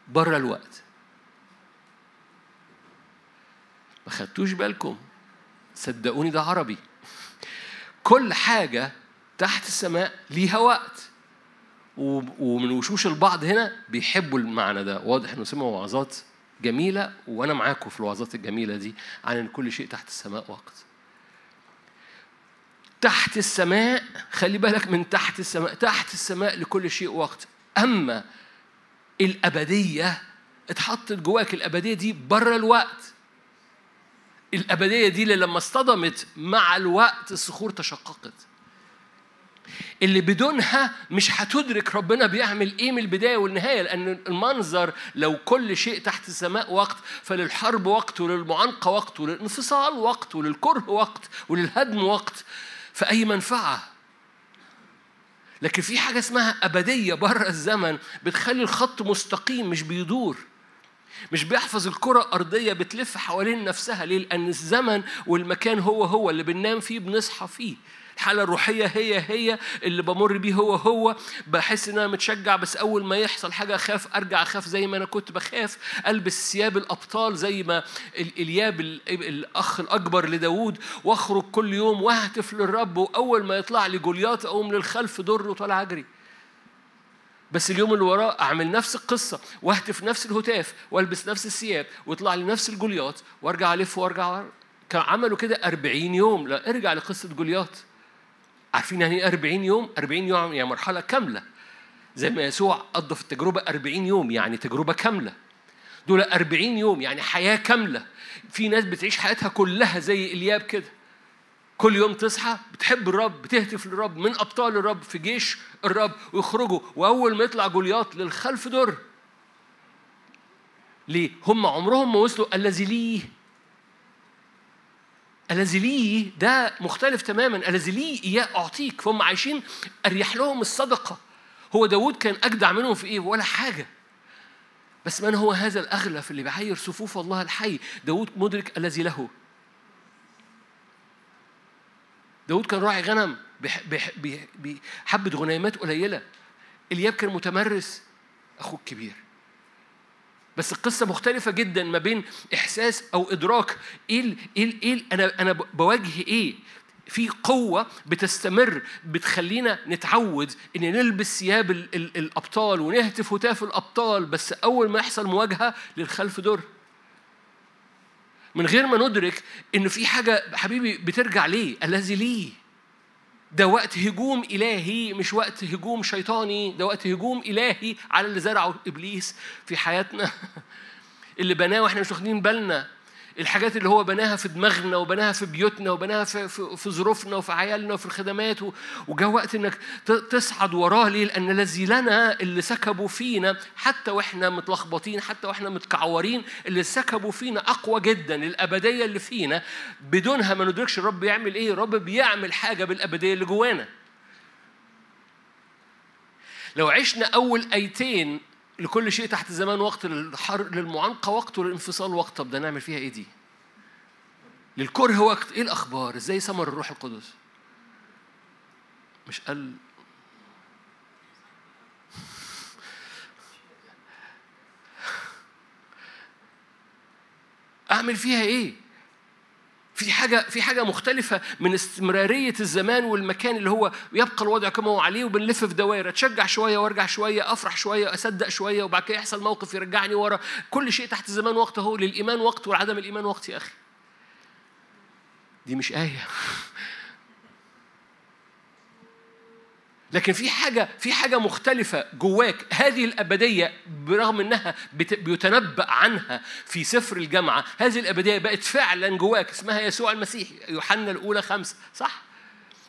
بره الوقت. ما خدتوش بالكم؟ صدقوني ده عربي. كل حاجة تحت السماء ليها وقت. ومن وشوش البعض هنا بيحبوا المعنى ده. واضح إنه سمعوا وعظات جميلة وأنا معاكم في الوعظات الجميلة دي عن أن كل شيء تحت السماء وقت. تحت السماء خلي بالك من تحت السماء تحت السماء لكل شيء وقت. أما الأبدية اتحطت جواك الأبدية دي بره الوقت. الأبدية دي اللي لما اصطدمت مع الوقت الصخور تشققت. اللي بدونها مش هتدرك ربنا بيعمل إيه من البداية والنهاية لأن المنظر لو كل شيء تحت السماء وقت فللحرب وقت وللمعانقة وقت وللانفصال وقت وللكره وقت وللهدم وقت. فأي منفعة؟ لكن في حاجة اسمها أبدية بره الزمن بتخلي الخط مستقيم مش بيدور. مش بيحفظ الكرة الأرضية بتلف حوالين نفسها. ليه؟ لأن الزمن والمكان هو هو اللي بننام فيه بنصحى فيه. الحالة الروحية هي هي اللي بمر بيه هو هو. بحس إن أنا متشجع بس أول ما يحصل حاجة أخاف أرجع أخاف زي ما أنا كنت بخاف. ألبس ثياب الأبطال زي ما الياب الأخ الأكبر لداود. وأخرج كل يوم وأهتف للرب وأول ما يطلع لي جوليات أقوم للخلف در وطالع اجري بس اليوم اللي وراه أعمل نفس القصة وأهتف نفس الهتاف وألبس نفس الثياب ويطلع لي نفس الجوليات وأرجع ألف وأرجع كان عملوا كده 40 يوم. لا ارجع لقصة جوليات عارفين يعني إيه 40 يوم؟ 40 يوم يعني مرحلة كاملة. زي ما يسوع قضى في التجربة 40 يوم يعني تجربة كاملة. دول 40 يوم يعني حياة كاملة. في ناس بتعيش حياتها كلها زي إلياب كده. كل يوم تصحى بتحب الرب بتهتف للرب من أبطال الرب في جيش الرب ويخرجوا. وأول ما يطلع جولياط للخلف در ليه؟ هم عمرهم ما وصلوا الذي ليه. الذي لي ده مختلف تماما. الذي لي إياه أعطيك فهم عايشين أريح لهم الصدقة. هو داود كان أجدع منهم في إيه؟ ولا حاجة. بس من هو هذا الأغلف اللي بيعير صفوف الله الحي؟ داود مدرك الذي له. داود كان راعي غنم بحبة غنيمات قليلة. إلياب كان متمرس. أخوه الكبير بس القصة مختلفة جدا ما بين إحساس أو إدراك. إيه إيه, إيه أنا أنا بواجه إيه؟ في قوة بتستمر بتخلينا نتعود إن نلبس ثياب الأبطال ونهتف هتاف الأبطال بس أول ما يحصل مواجهة للخلف دور. من غير ما ندرك إن في حاجة حبيبي بترجع ليه؟ الذي ليه؟ ده وقت هجوم إلهي مش وقت هجوم شيطاني ده وقت هجوم إلهي على اللي زرعه إبليس في حياتنا. اللي بناه وإحنا مش واخدين بالنا. الحاجات اللي هو بناها في دماغنا وبناها في بيوتنا وبناها في, في, في ظروفنا وفي عيالنا وفي الخدمات وجاء وقت إنك تصعد وراه ليه؟ لأن الذي لنا اللي سكبوا فينا حتى وإحنا متلخبطين حتى وإحنا متكعورين اللي سكبوا فينا أقوى جدا الأبدية اللي فينا بدونها ما ندركش الرب يعمل إيه؟ الرب بيعمل حاجة بالأبدية اللي جوانا. لو عشنا أول أيتين لكل شيء تحت الزمان وقت للحر للمعانقة وقت وللانفصال وقت طب ده نعمل فيها إيه دي؟ للكره وقت إيه الأخبار؟ إزاي ثمر الروح القدس؟ مش قال أعمل فيها إيه؟ في حاجة في حاجة مختلفة من استمرارية الزمان والمكان اللي هو يبقى الوضع كما هو عليه وبنلف في دوائر أتشجع شوية وأرجع شوية أفرح شوية أصدق شوية وبعد كده يحصل موقف يرجعني ورا. كل شيء تحت الزمان وقت هو للإيمان وقت وعدم الإيمان وقت يا أخي. دي مش آية. لكن في حاجة في حاجة مختلفة جواك هذه الأبدية برغم إنها بيتنبأ عنها في سفر الجامعة هذه الأبدية بقت فعلا جواك اسمها يسوع المسيح يوحنا الأولى خمسة صح؟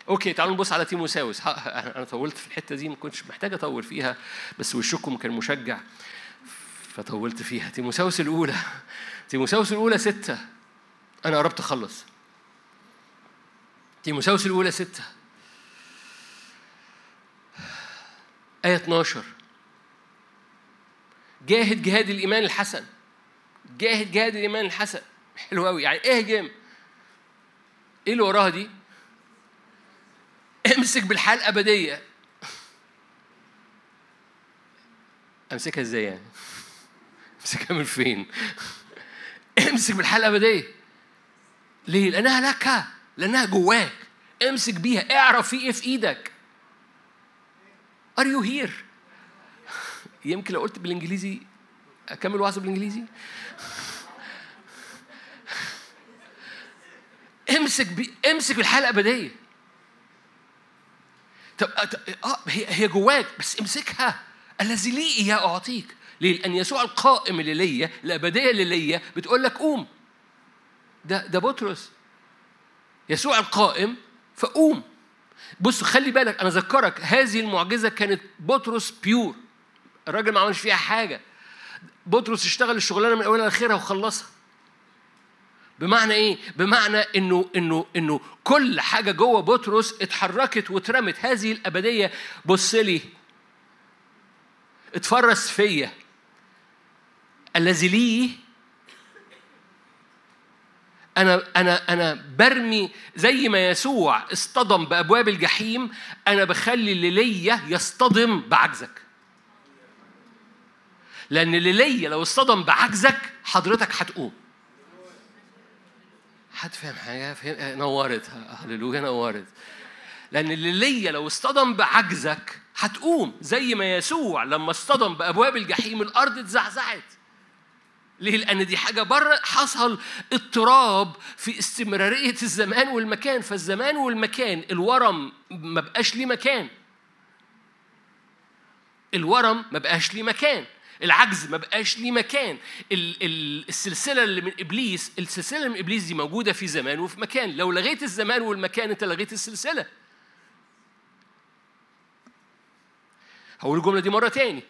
أوكي تعالوا نبص على تيموساوس. أنا طولت في الحتة دي ما كنتش محتاج أطول فيها بس وشكم كان مشجع فطولت فيها. تيموساوس الأولى تيموساوس الأولى ستة. أنا قربت أخلص. تيموساوس الأولى ستة. آية 12 جاهد جهاد الإيمان الحسن. جاهد جهاد الإيمان الحسن. حلو قوي يعني اهجم إيه اللي وراها دي؟ امسك بالحياة الأبدية أمسكها إزاي يعني؟ أمسكها من فين؟ امسك بالحياة الأبدية ليه؟ لأنها لك. لأنها جواك. امسك بيها. اعرف في إيه في إيدك. Are you here؟ يمكن لو قلت بالإنجليزي أكمل وعظة بالإنجليزي؟ امسك بي امسك بالحياة الأبدية. طب آه هي هي جواك بس امسكها الذي لي إياه أعطيك. ليه؟ لأن يسوع القائم اللي ليا الأبدية اللي ليا بتقول لك قوم. ده ده بطرس. يسوع القائم فقوم. بص خلي بالك أنا اذكرك هذه المعجزة كانت بطرس بيور الراجل ما عملش فيها حاجة. بطرس اشتغل الشغلانة من أولها لآخرها وخلصها. بمعنى إيه؟ بمعنى إنه إنه إنه كل حاجة جوه بطرس اتحركت واترمت. هذه الأبدية بص لي اتفرس فيا. الذي لي أنا أنا أنا برمي زي ما يسوع اصطدم بأبواب الجحيم أنا بخلي اللي ليا يصطدم بعجزك. لأن اللي ليا لو اصطدم بعجزك حضرتك هتقوم. حد فاهم حاجة؟ فهم؟ نورت هللويا نورت. لأن اللي ليا لو اصطدم بعجزك هتقوم زي ما يسوع لما اصطدم بأبواب الجحيم الأرض اتزعزعت. ليه؟ لأن دي حاجة بره حصل اضطراب في استمرارية الزمان والمكان، فالزمان والمكان الورم ما بقاش ليه مكان. الورم ما بقاش ليه مكان. العجز ما بقاش ليه مكان السلسلة اللي من إبليس السلسلة اللي من إبليس دي موجودة في زمان وفي مكان لو لغيت الزمان والمكان أنت لغيت السلسلة هقول الجملة دي مرة تاني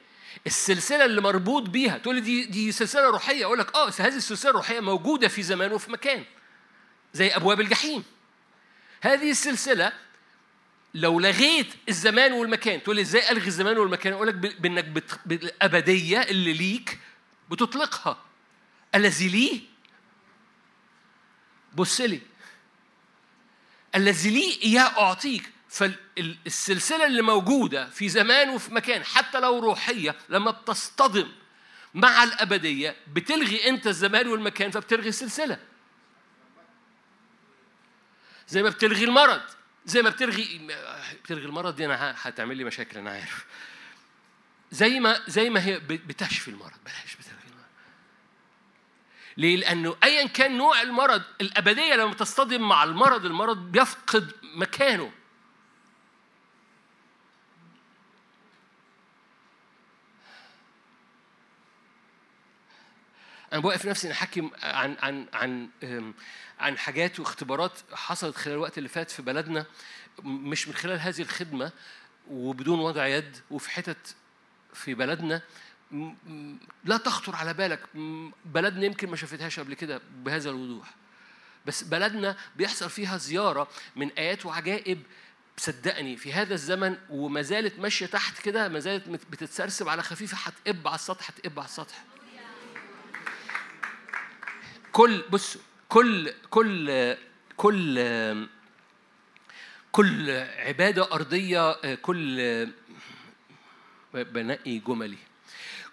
السلسلة اللي مربوط بيها. تقول لي دي دي سلسلة روحية. أقول لك أه هذه السلسلة الروحية موجودة في زمان وفي مكان زي أبواب الجحيم. هذه السلسلة لو لغيت الزمان والمكان تقول لي إزاي ألغي الزمان والمكان؟ أقول لك بإنك بت... بالأبدية اللي ليك بتطلقها. الذي لي بص لي. الذي لي إياه أعطيك. فالسلسلة اللي موجودة في زمان وفي مكان حتى لو روحية لما بتصطدم مع الأبدية بتلغي أنت الزمان والمكان فبتلغي السلسلة. زي ما بتلغي المرض زي ما بتلغي بتلغي المرض دي أنا هتعمل لي مشاكل أنا عارف. زي ما زي ما هي بتشفي المرض. بلاش بتلغي المرض. ليه؟ لأنه أيا كان نوع المرض الأبدية لما تصطدم مع المرض المرض بيفقد مكانه. أنا بوقف نفسي أحكي عن عن عن عن حاجات واختبارات حصلت خلال الوقت اللي فات في بلدنا مش من خلال هذه الخدمة وبدون وضع يد وفي حتت في بلدنا لا تخطر على بالك. بلدنا يمكن ما شافتهاش قبل كده بهذا الوضوح. بس بلدنا بيحصل فيها زيارة من آيات وعجائب صدقني في هذا الزمن وما زالت ماشية تحت كده ما زالت بتتسرسب على خفيفة هتقب على السطح هتقب على السطح. كل بص كل كل كل كل عبادة أرضية كل بنقي جملي.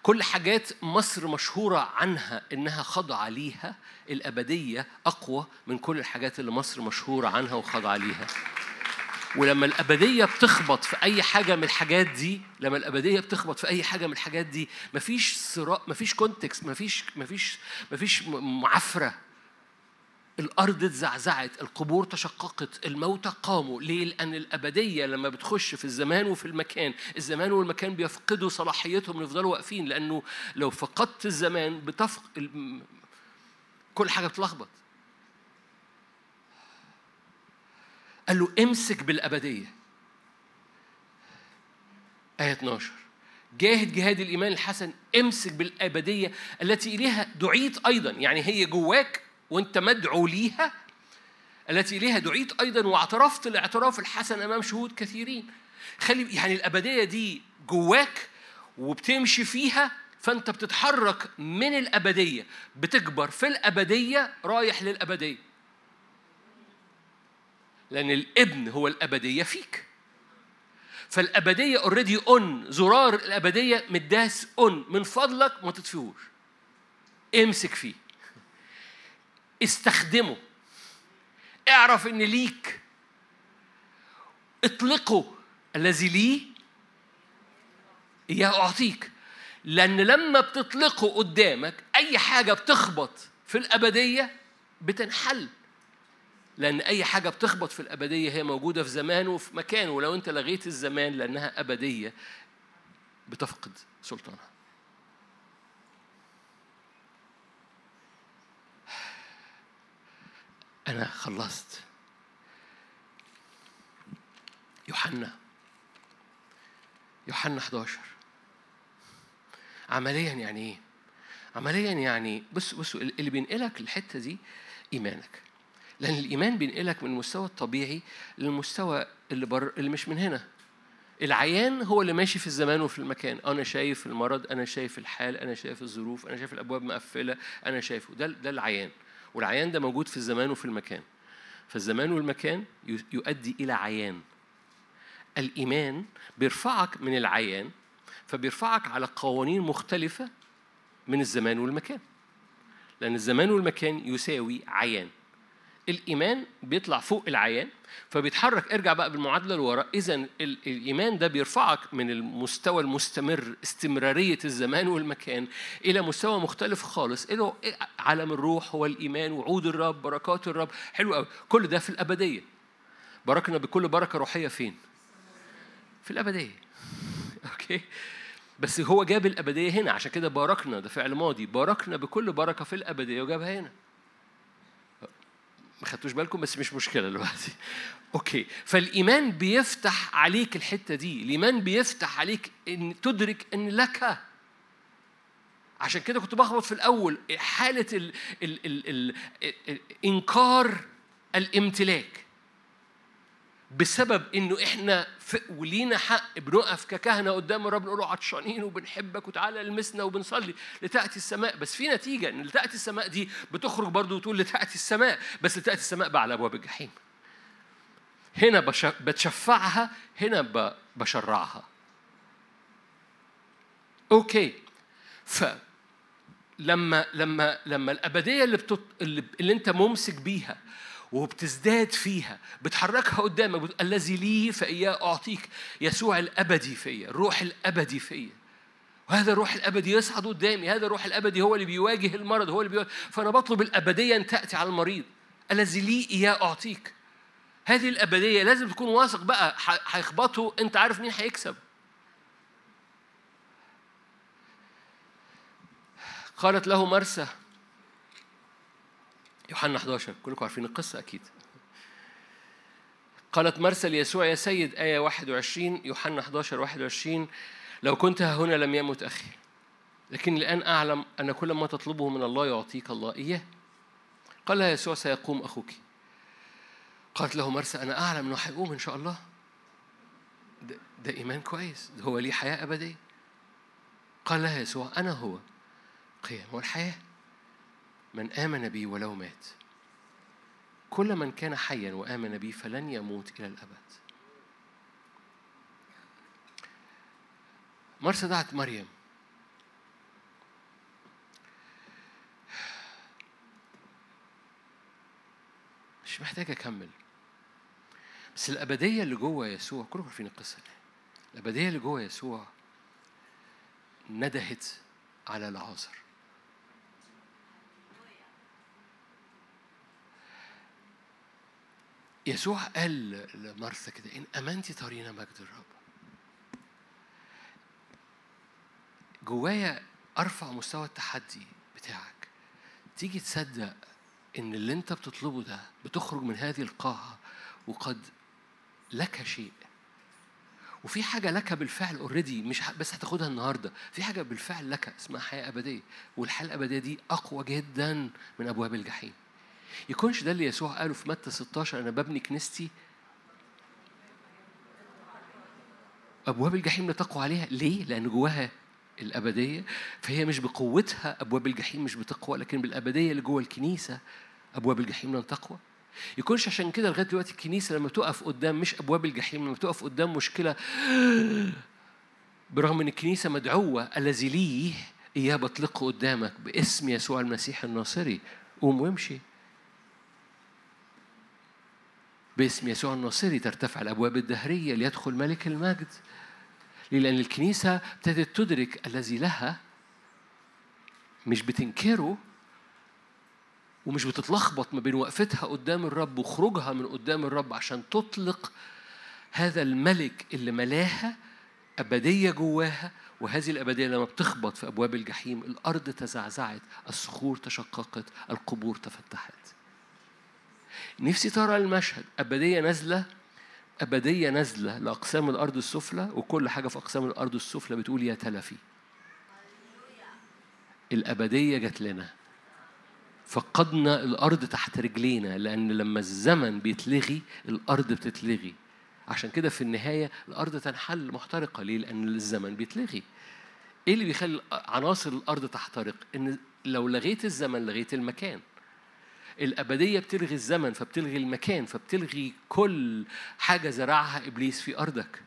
كل حاجات مصر مشهورة عنها إنها خاضعة ليها الأبدية أقوى من كل الحاجات اللي مصر مشهورة عنها وخاضعة ليها. ولما الأبدية بتخبط في أي حاجة من الحاجات دي لما الأبدية بتخبط في أي حاجة من الحاجات دي مفيش صراع مفيش كونتكست مفيش مفيش مفيش معفرة الأرض اتزعزعت القبور تشققت الموتى قاموا. ليه؟ لأن الأبدية لما بتخش في الزمان وفي المكان الزمان والمكان بيفقدوا صلاحيتهم يفضلوا واقفين. لأنه لو فقدت الزمان بتفق كل حاجة بتلخبط. قال له امسك بالأبدية. آية 12 جاهد جهاد الإيمان الحسن امسك بالأبدية التي إليها دعيت أيضا. يعني هي جواك وأنت مدعو ليها التي إليها دعيت أيضا واعترفت الاعتراف الحسن أمام شهود كثيرين. خلي يعني الابدية دي جواك وبتمشي فيها فأنت بتتحرك من الابدية. بتكبر في الابدية رايح للابدية. لأن الابن هو الأبدية فيك. فالأبدية already on زرار الأبدية مداس on من فضلك ما تطفيهوش. امسك فيه. استخدمه. اعرف إن ليك. اطلقه. الذي لي إياه أعطيك. لأن لما بتطلقه قدامك أي حاجة بتخبط في الأبدية بتنحل. لأن أي حاجة بتخبط في الأبدية هي موجودة في زمان وفي مكان ولو أنت لغيت الزمان لأنها أبدية بتفقد سلطانها. أنا خلصت. يوحنا. يوحنا 11 عمليا يعني إيه؟ عمليا يعني بص بص اللي بينقلك الحته دي إيمانك. لأن الإيمان بينقلك من المستوى الطبيعي للمستوى اللي بر اللي مش من هنا. العيان هو اللي ماشي في الزمان وفي المكان. أنا شايف المرض أنا شايف الحال أنا شايف الظروف أنا شايف الأبواب مقفلة أنا شايفه ده ده العيان. والعيان ده موجود في الزمان وفي المكان. فالزمان والمكان يؤدي إلى عيان. الإيمان بيرفعك من العيان فبيرفعك على قوانين مختلفة من الزمان والمكان. لأن الزمان والمكان يساوي عيان. الإيمان بيطلع فوق العيان فبيتحرك ارجع بقى بالمعادلة لورا. اذا الإيمان ده بيرفعك من المستوى المستمر استمرارية الزمان والمكان إلى مستوى مختلف خالص. إلى عالم الروح هو الايمان وعود الرب بركات الرب. حلو قوي كل ده في الأبدية. باركنا بكل بركة روحية فين؟ في الأبدية. okay؟ بس هو جاب الأبدية هنا. عشان كده باركنا ده فعل ماضي. باركنا بكل بركة في الأبدية وجابها هنا. ما خدتوش بالكم بس مش مشكلة دلوقتي. okay. فالإيمان بيفتح عليك الحتة دي. الإيمان بيفتح عليك إن تدرك إن لك. عشان كده كنت بخبط في الأول حالة ال ال ال ال إنكار الامتلاك. بسبب إنه إحنا ولينا حق بنقف ككهنة قدام الرب نقول له عطشانين وبنحبك وتعالى ألمسنا وبنصلي لتأتي السماء. بس في نتيجة إن لتأتي السماء دي بتخرج برضه وتقول لتأتي السماء بس لتأتي السماء بقى على أبواب الجحيم. هنا بتشفعها هنا بشرعها. أوكي. ف لما لما لما الأبدية اللي, بتط... اللي, اللي أنت ممسك بيها وبتزداد فيها بتحركها قدامك. الذي لي فإياه أعطيك يسوع الأبدي فيا الروح الأبدي فيا. وهذا الروح الأبدي يصعد قدامي هذا الروح الأبدي هو اللي بيواجه المرض هو اللي بيواجه. فأنا بطلب الأبدية أن تأتي على المريض. الذي لي إياه أعطيك. هذه الأبدية لازم تكون واثق بقى هيخبطوا أنت عارف مين هيكسب. قالت له مرسى يوحنا 11 كلكم عارفين القصة أكيد. قالت مرسى ليسوع يا سيد آية 21 يوحنا 11 21 لو كنت هنا لم يمت أخي. لكن الآن أعلم أن كل ما تطلبه من الله يعطيك الله إياه. قال لها يسوع سيقوم أخوك. قالت له مرسى أنا أعلم أنه هيقوم إن شاء الله. ده, ده إيمان كويس ده هو ليه حياة أبدية. قال لها يسوع أنا هو. قيام والحياة. من آمن بي ولو مات. كل من كان حيا وآمن بي فلن يموت إلى الأبد. مرسى دعت مريم. مش محتاج أكمل. بس الأبدية اللي جوه يسوع كلكم عارفين القصة دي. الأبدية اللي جوه يسوع ندهت على العازر يسوع قال لمرثا كده إن أمنتي ترين مجد الرب. جوايا أرفع مستوى التحدي بتاعك. تيجي تصدق إن اللي أنت بتطلبه ده بتخرج من هذه القاعة وقد لك شيء. وفي حاجة لك بالفعل اوريدي مش بس هتاخدها النهارده، في حاجة بالفعل لك اسمها حياة أبدية، والحياة الأبدية دي أقوى جدا من أبواب الجحيم. يكونش ده اللي يسوع قاله في متى 16 أنا ببني كنيستي. أبواب الجحيم لا تقوى عليها، ليه؟ لأن جواها الأبدية. فهي مش بقوتها أبواب الجحيم مش بتقوى لكن بالأبدية اللي جوه الكنيسة أبواب الجحيم لن تقوى. يكونش عشان كده لغاية دلوقتي الكنيسة لما تقف قدام مش أبواب الجحيم لما تقف قدام مشكلة برغم إن الكنيسة مدعوة الذي ليه إياه بطلقه قدامك باسم يسوع المسيح الناصري. قوم وامشي. باسم يسوع الناصري ترتفع الأبواب الدهرية ليدخل ملك المجد. لأن الكنيسة ابتدت تدرك الذي لها مش بتنكره ومش بتتلخبط ما بين وقفتها قدام الرب وخروجها من قدام الرب عشان تطلق هذا الملك اللي ملاها أبدية جواها. وهذه الأبدية لما بتخبط في أبواب الجحيم الأرض تزعزعت الصخور تشققت القبور تفتحت. نفسي ترى المشهد. أبدية نازلة أبدية نازلة لأقسام الأرض السفلى وكل حاجة في أقسام الأرض السفلى بتقول يا تلفي الأبدية جت لنا. فقدنا الأرض تحت رجلينا لأن لما الزمن بيتلغي الأرض بتتلغي. عشان كده في النهاية الأرض تنحل محترقة. ليه؟ لأن الزمن بيتلغي. إيه اللي بيخلي عناصر الأرض تحترق؟ إن لو لغيت الزمن لغيت المكان. الأبدية بتلغي الزمن فبتلغي المكان فبتلغي كل حاجة زرعها إبليس في أرضك.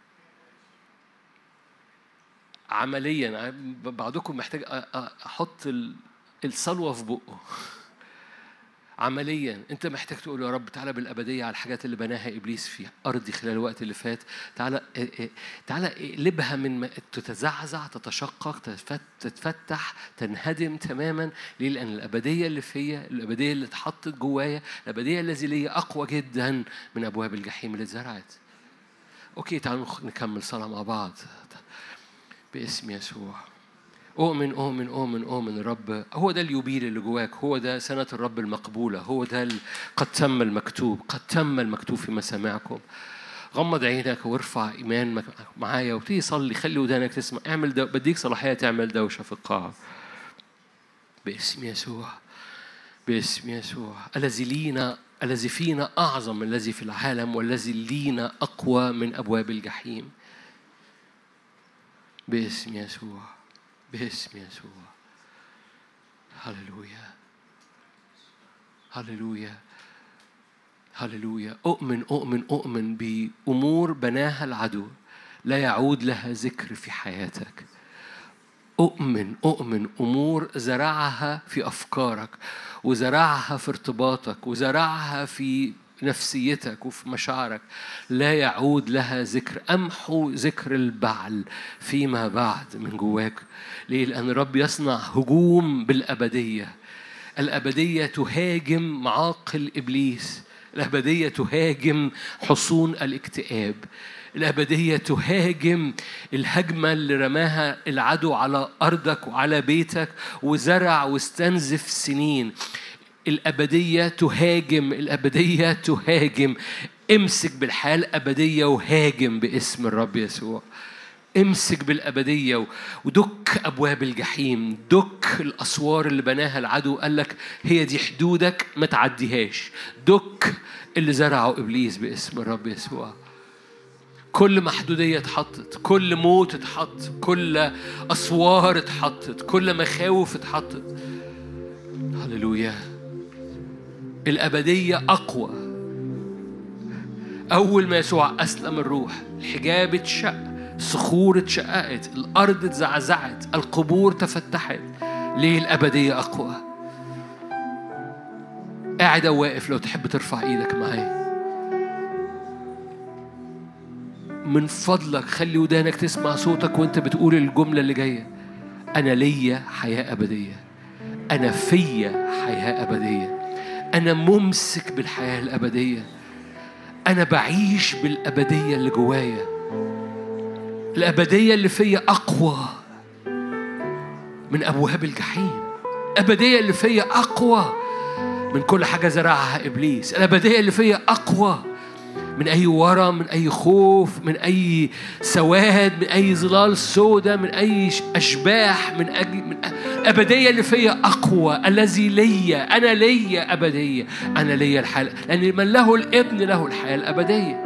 عمليا بعضكم محتاج أحط الصلوة في بقه. عمليا. أنت محتاج تقول يا رب تعالى بالأبدية على الحاجات اللي بناها إبليس في أرضي خلال الوقت اللي فات. تعالى تعالى اقلبها من تتزعزع تتشقق تتفتح تنهدم تماما. ليه؟ لأن الأبدية اللي فيا الأبدية اللي اتحطت جوايا الأبدية الذي ليا أقوى جدا من أبواب الجحيم اللي اتزرعت. أوكي تعالوا نكمل صلاة مع بعض. باسم يسوع. أؤمن أؤمن أؤمن أؤمن الرب هو ده اليوبيل اللي جواك. هو ده سنة الرب المقبولة. هو ده قد تم المكتوب. قد تم المكتوب في مسامعكم غمض عينك وارفع إيمان معايا وابتدي صلي خلي ودانك تسمع. اعمل دو... بديك صلاحية تعمل دوشة في القاعة باسم يسوع. باسم يسوع. الذي لينا الذي فينا أعظم من الذي في العالم والذي لينا أقوى من أبواب الجحيم. باسم يسوع. باسم يسوع. هللويا. هللويا. هللويا. أؤمن أؤمن أؤمن بأمور بناها العدو. لا يعود لها ذكر في حياتك. أؤمن أؤمن أمور زرعها في أفكارك وزرعها في ارتباطك وزرعها في نفسيتك وفي مشاعرك لا يعود لها ذكر. أمحو ذكر البعل فيما بعد من جواك. ليه؟ لأن الرب يصنع هجوم بالأبدية. الأبدية تهاجم معاقل إبليس. الأبدية تهاجم حصون الاكتئاب. الأبدية تهاجم الهجمة اللي رماها العدو على أرضك وعلى بيتك وزرع واستنزف سنين. الأبدية تهاجم الأبدية تهاجم. امسك بالحياة الأبدية وهاجم باسم الرب يسوع. امسك بالأبدية ودك أبواب الجحيم دك الأسوار اللي بناها العدو. قال لك هي دي حدودك ما تعديهاش. دك اللي زرعه إبليس باسم الرب يسوع. كل محدودية اتحطت كل موت اتحط كل أسوار اتحطت كل مخاوف اتحطت. هللويا. الأبدية أقوى. أول ما يسوع أسلم الروح الحجاب اتشق الصخور اتشققت الأرض اتزعزعت القبور تفتحت. ليه الأبدية أقوى؟ قاعد أو واقف لو تحب ترفع إيدك معايا. من فضلك خلي ودانك تسمع صوتك وأنت بتقول الجملة اللي جاية. أنا ليا حياة أبدية. أنا فيا حياة أبدية. أنا ممسك بالحياة الأبدية. أنا بعيش بالأبدية اللي جوايا. الأبدية اللي فيا أقوى من أبواب الجحيم. الأبدية اللي فيا أقوى من كل حاجة زرعها إبليس. الأبدية اللي فيا أقوى من أي ورم من أي خوف من أي سواد من أي ظلال سوداء من أي أشباح من أجل من الأبدية اللي فيا أقوى الذي ليا أنا ليا أبدية أنا ليا الحياة لأن من له الابن له الحياة الأبدية.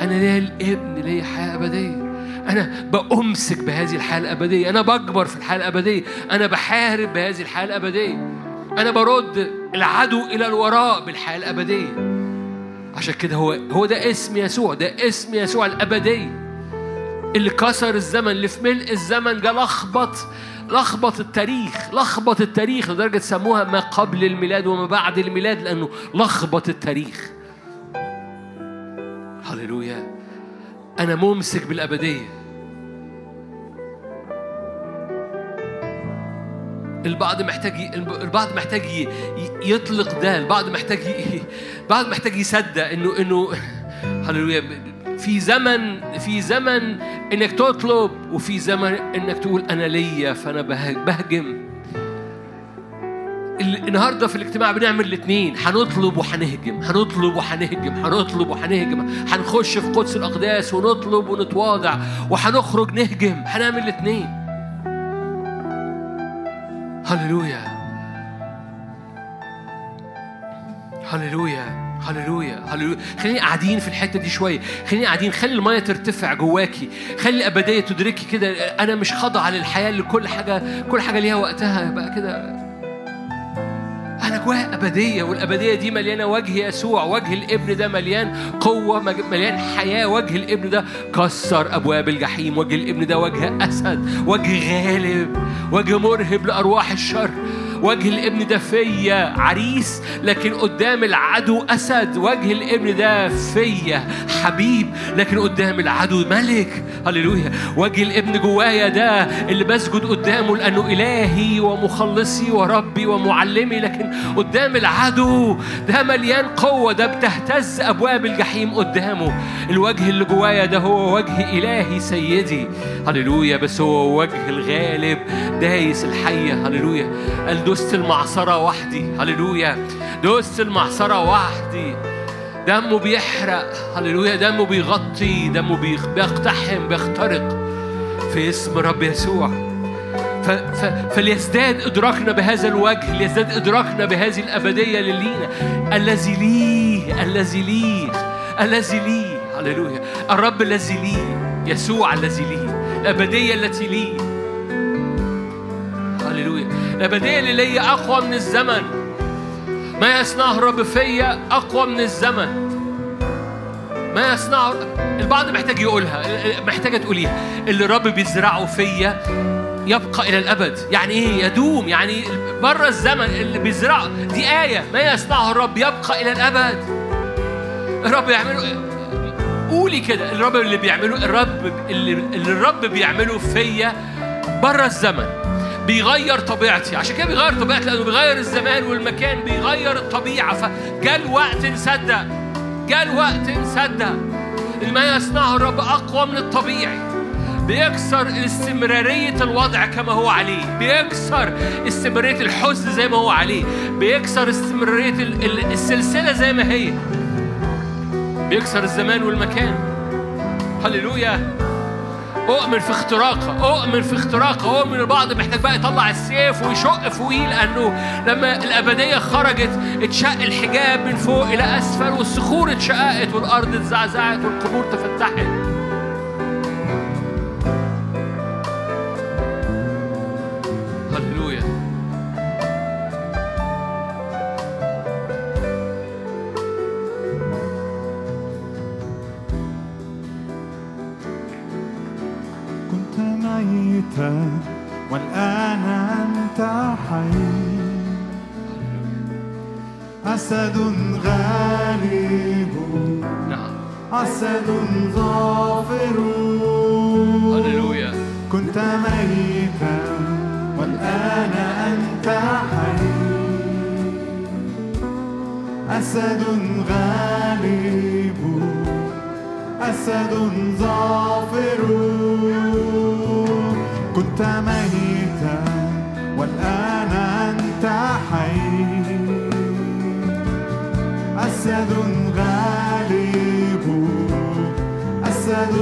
أنا ليا الابن ليا حياة أبدية. أنا بأمسك بهذه الحياة الأبدية. أنا بكبر في الحياة الأبدية. أنا بحارب بهذه الحياة الأبدية. أنا برد العدو إلى الوراء بالحياة الأبدية. عشان كده هو هو ده اسم يسوع ده اسم يسوع الأبدية اللي كسر الزمن اللي في ملء الزمن جه لخبط لخبط التاريخ لخبط التاريخ لدرجة سموها ما قبل الميلاد وما بعد الميلاد لأنه لخبط التاريخ. هللويا. أنا ممسك بالأبدية. البعض محتاج البعض محتاج يطلق ده البعض محتاج البعض محتاج يصدق انه إنه هللويا في زمن في زمن إنك تطلب وفي زمن إنك تقول أنا ليا فأنا بهجم. النهارده في الاجتماع بنعمل الاثنين هنطلب وهنهجم هنطلب وهنهجم هنطلب وهنهجم. هنخش في قدس الأقداس ونطلب ونتواضع وهنخرج نهجم هنعمل الاثنين هللويا. هللويا هللويا هللويا. خلينا قاعدين في الحتة دي شوية. خلينا قاعدين خلي المية ترتفع جواكي. خلي الأبدية تدركي كده. أنا مش خاضعه للحياة اللي كل حاجة كل حاجة ليها وقتها. بقى كده أنا جوايا أبدية والأبدية دي مليانة وجه يسوع. وجه الإبن ده مليان قوة مليان حياة. وجه الإبن ده كسر أبواب الجحيم. وجه الإبن ده وجه أسد وجه غالب وجه مرهب لأرواح الشر. وجه الابن ده فيا عريس لكن قدام العدو أسد. وجه الابن ده فيا حبيب لكن قدام العدو ملك. هللويا. وجه الابن جوايا ده اللي بسجد قدامه لأنه إلهي ومخلصي وربي ومعلمي لكن قدام العدو ده مليان قوة ده بتهتز أبواب الجحيم قدامه. الوجه اللي جوايا ده هو وجه إلهي سيدي. هللويا. بس هو وجه الغالب دايس الحية. هللويا. قال دوست المعصرة وحدي. هللويا. دوست المعصرة وحدي. دمه بيحرق. هللويا. دمه بيغطي. دمه بيقتحم بيخترق في اسم رب يسوع. ف... ف... فليزداد إدراكنا بهذا الوجه ليزداد إدراكنا بهذه الأبدية اللي لينا الذي لي الذي لي الذي لي هللويا. الرب الذي لي يسوع الذي لي الأبدية التي لي هللويا. الأبدية اللي ليا أقوى من الزمن. ما يصنعه الرب فيا أقوى من الزمن. ما يصنعه البعض محتاج يقولها محتاجة تقوليها. اللي الرب بيزرعه فيا يبقى إلى الأبد. يعني إيه؟ يدوم. يعني بره الزمن اللي بيزرعه دي آية. ما يصنعه الرب يبقى إلى الأبد. الرب يعمله قولي كده. الرب اللي بيعمله الرب اللي, اللي الرب بيعمله فيا بره الزمن. بيغير طبيعتي. عشان كده بيغير طبيعتي لأنه بيغير الزمان والمكان بيغير الطبيعة. فجاء الوقت نصدق جاء الوقت نصدق ما يصنعه الرب أقوى من الطبيعي. بيكسر استمرارية الوضع كما هو عليه. بيكسر استمرارية الحزن زي ما هو عليه. بيكسر استمرارية السلسلة زي ما هي. بيكسر الزمان والمكان. هللويا. أؤمن في اختراقها أؤمن في اختراقها أؤمن البعض محتاج بقى يطلع السيف ويشق فوقيه لأنه لما الأبدية خرجت اتشق الحجاب من فوق إلى أسفل والصخور اتشققت والأرض اتزعزعت والقبور تفتحت. أسد غالب. نعم. أسد ظافر. هللويا. كنت ميتا والآن أنت حي. أسد غالب. أسد ظافر. كنت ميتا والآن أسد غالب أسد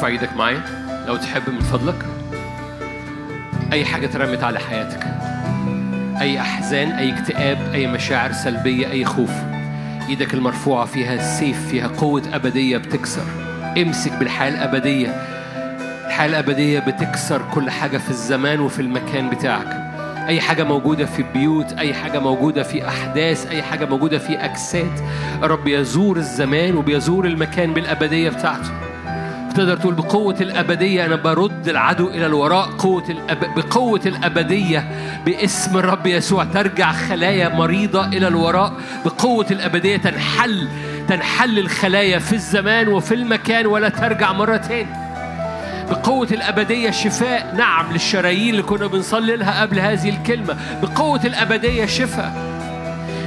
ارفع إيدك معايا لو تحب من فضلك. أي حاجة اترمت على حياتك. أي أحزان أي اكتئاب أي مشاعر سلبية أي خوف. إيدك المرفوعة فيها سيف فيها قوة أبدية بتكسر. امسك بالحياة الابديه الحياة الابديه بتكسر كل حاجة في الزمان وفي المكان بتاعك. أي حاجة موجودة في البيوت أي حاجة موجودة في أحداث أي حاجة موجودة في أجساد. رب يزور الزمان وبيزور المكان بالأبدية بتاعته. تقدر تقول بقوة الأبدية أنا برد العدو إلى الوراء. قوة الأب... بقوة الأبدية باسم الرب يسوع ترجع خلايا مريضة إلى الوراء. بقوة الأبدية تنحل تنحل الخلايا في الزمان وفي المكان ولا ترجع مرة تاني. بقوة الأبدية شفاء. نعم للشرايين اللي كنا بنصلي لها قبل هذه الكلمة. بقوة الأبدية شفاء.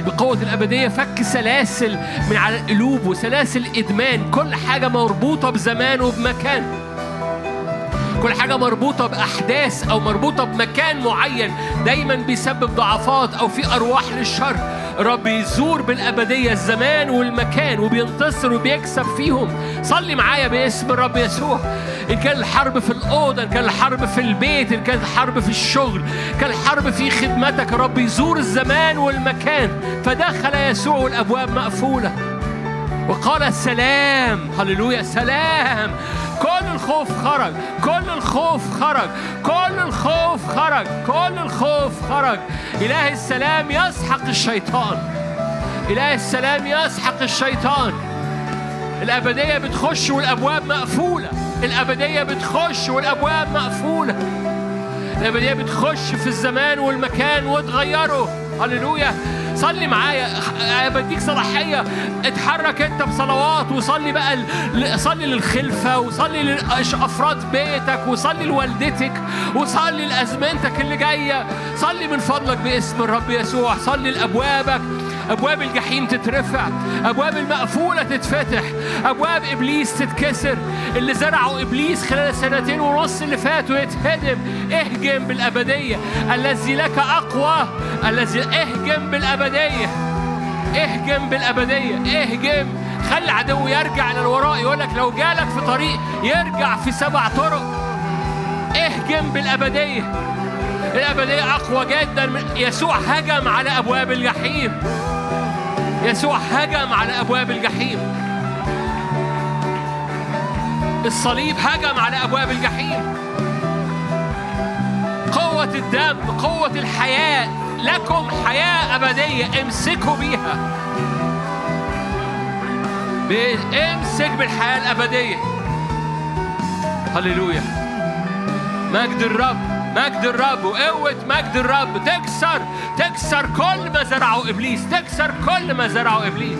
بقوة الأبدية فك سلاسل من على القلوب وسلاسل إدمان كل حاجة مربوطة بزمان وبمكان. كل حاجة مربوطة بأحداث أو مربوطة بمكان معين دايما بيسبب ضعفات أو في أرواح للشر. رب يزور بالأبدية الزمان والمكان وبينتصر وبيكسب فيهم. صلي معايا باسم الرب يسوع. إن كان الحرب في الأوضة إن كان الحرب في البيت إن كانت الحرب في الشغل إن كان الحرب في خدمتك رب يزور الزمان والمكان. فدخل يسوع والأبواب مقفولة. وقال سلام هللويا سلام. كل الخوف خرج كل الخوف خرج كل الخوف خرج كل الخوف خرج. إله السلام يسحق الشيطان. إله السلام يسحق الشيطان. الأبدية بتخش والأبواب مقفولة. الأبدية بتخش والأبواب مقفولة. الأبدية بتخش في الزمان والمكان وتغيره هللويا. صلي معايا بديك صلاحية. اتحرك أنت بصلوات وصلي بقى ل- صلي للخلفة وصلي لأفراد بيتك وصلي لوالدتك وصلي لأزمنتك اللي جاية. صلي من فضلك باسم الرب يسوع صلي لأبوابك. أبواب الجحيم تترفع أبواب المقفولة تتفتح أبواب إبليس تتكسر. اللي زرعه إبليس خلال السنتين ونص اللي فاتوا يتهدم اهجم بالأبدية. الذي لك أقوى الذي اهجم بالأبدية. اهجم بالأبدية اهجم. خلي العدو يرجع إلى الوراء يقول لك لو جالك في طريق يرجع في سبع طرق. اهجم بالأبدية. الأبدية أقوى جدا يسوع هجم على أبواب الجحيم. يسوع هجم على أبواب الجحيم. الصليب هجم على أبواب الجحيم. قوة الدم قوة الحياة لكم حياة أبدية امسكوا بيها. امسك بالحياة الأبدية. هللويا. مجد الرب. مجد الرب وقوة مجد الرب. تكسر تكسر كل ما زرعه إبليس. تكسر كل ما زرعه إبليس.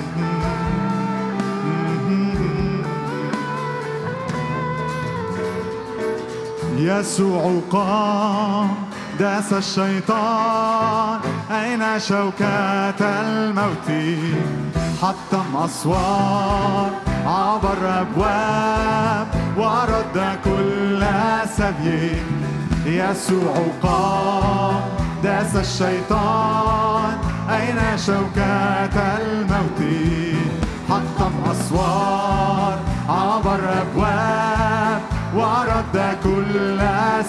يسوع قام داس الشيطان أين شوكات الموت؟ حطم أسوار عبر أبواب ورد كل سبي يسوع قام داس الشيطان. أين شوكات الموت؟ حطم أسوار عبر أبواب ورد كل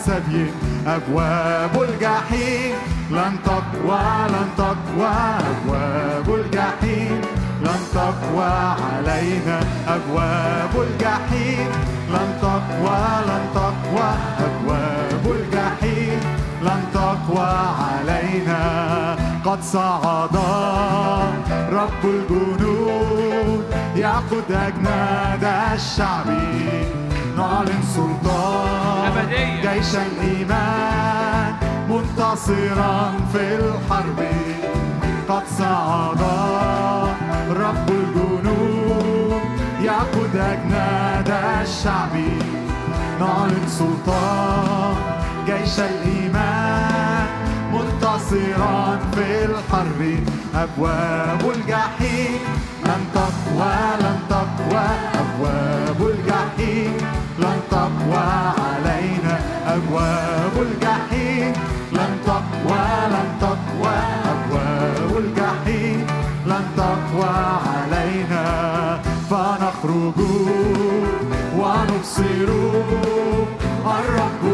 سبي أبواب الجحيم. لن تقوى لن تقوى أبواب الجحيم. لن تقوى علينا أبواب الجحيم. لن تقوى لن تقوى أبواب الجحيم. لن تقوى علينا. قد صعد رب الجنود يأخذ أجناد الشعب نعلن سلطان أبدية. جيش الإيمان منتصرا في الحرب. قد صعد رب الجنود يأخذ أجناد الشعب نعلن سلطان جيش الإيمان منتصرا في الحرب أبواب الجحيم. لن تقوى لن تقوى أبواب الجحيم. لن تقوى علينا أبواب الجحيم. لن تقوى لن تقوى أبواب الجحيم. لن تقوى علينا فنخرج تبصرون الرب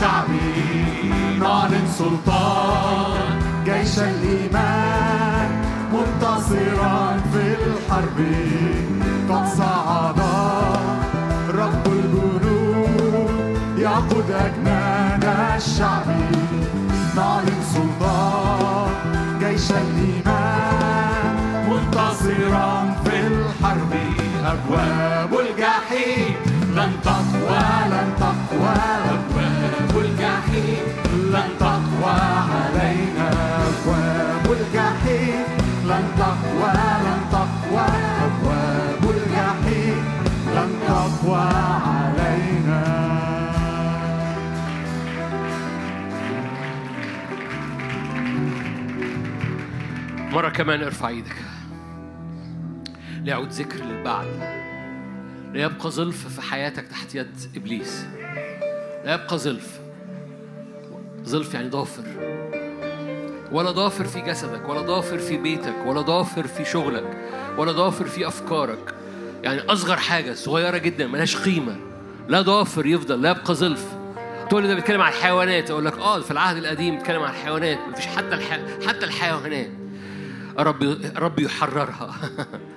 الشعب نعلن سلطان جيش الإيمان منتصرا في الحرب. قد صعد رب الجنود يقود أجناد الشعب نعلن سلطان جيش الإيمان منتصرا في الحرب. أبواب الجحيم لن تقوى لن تقوى. الجحيم لن تقوى علينا أبواب الجحيم. لن تقوى لن تقوى أبواب الجحيم. لن تقوى علينا. مرة كمان ارفع إيدك. ليعود ذكر للبعل لا يبقى ظلف في حياتك تحت يد إبليس. لا يبقى ظلف. ظلف يعني ضافر. ولا ضافر في جسدك ولا ضافر في بيتك ولا ضافر في شغلك ولا ضافر في أفكارك. يعني أصغر حاجة صغيرة جدا ملهاش قيمة. لا ضافر يفضل لا يبقى ظلف تقول لي ده بيتكلم عن الحيوانات أقول لك آه في العهد القديم بيتكلم عن الحيوانات. مفيش حتى الح... حتى الحيوانات. رب رب يحررها.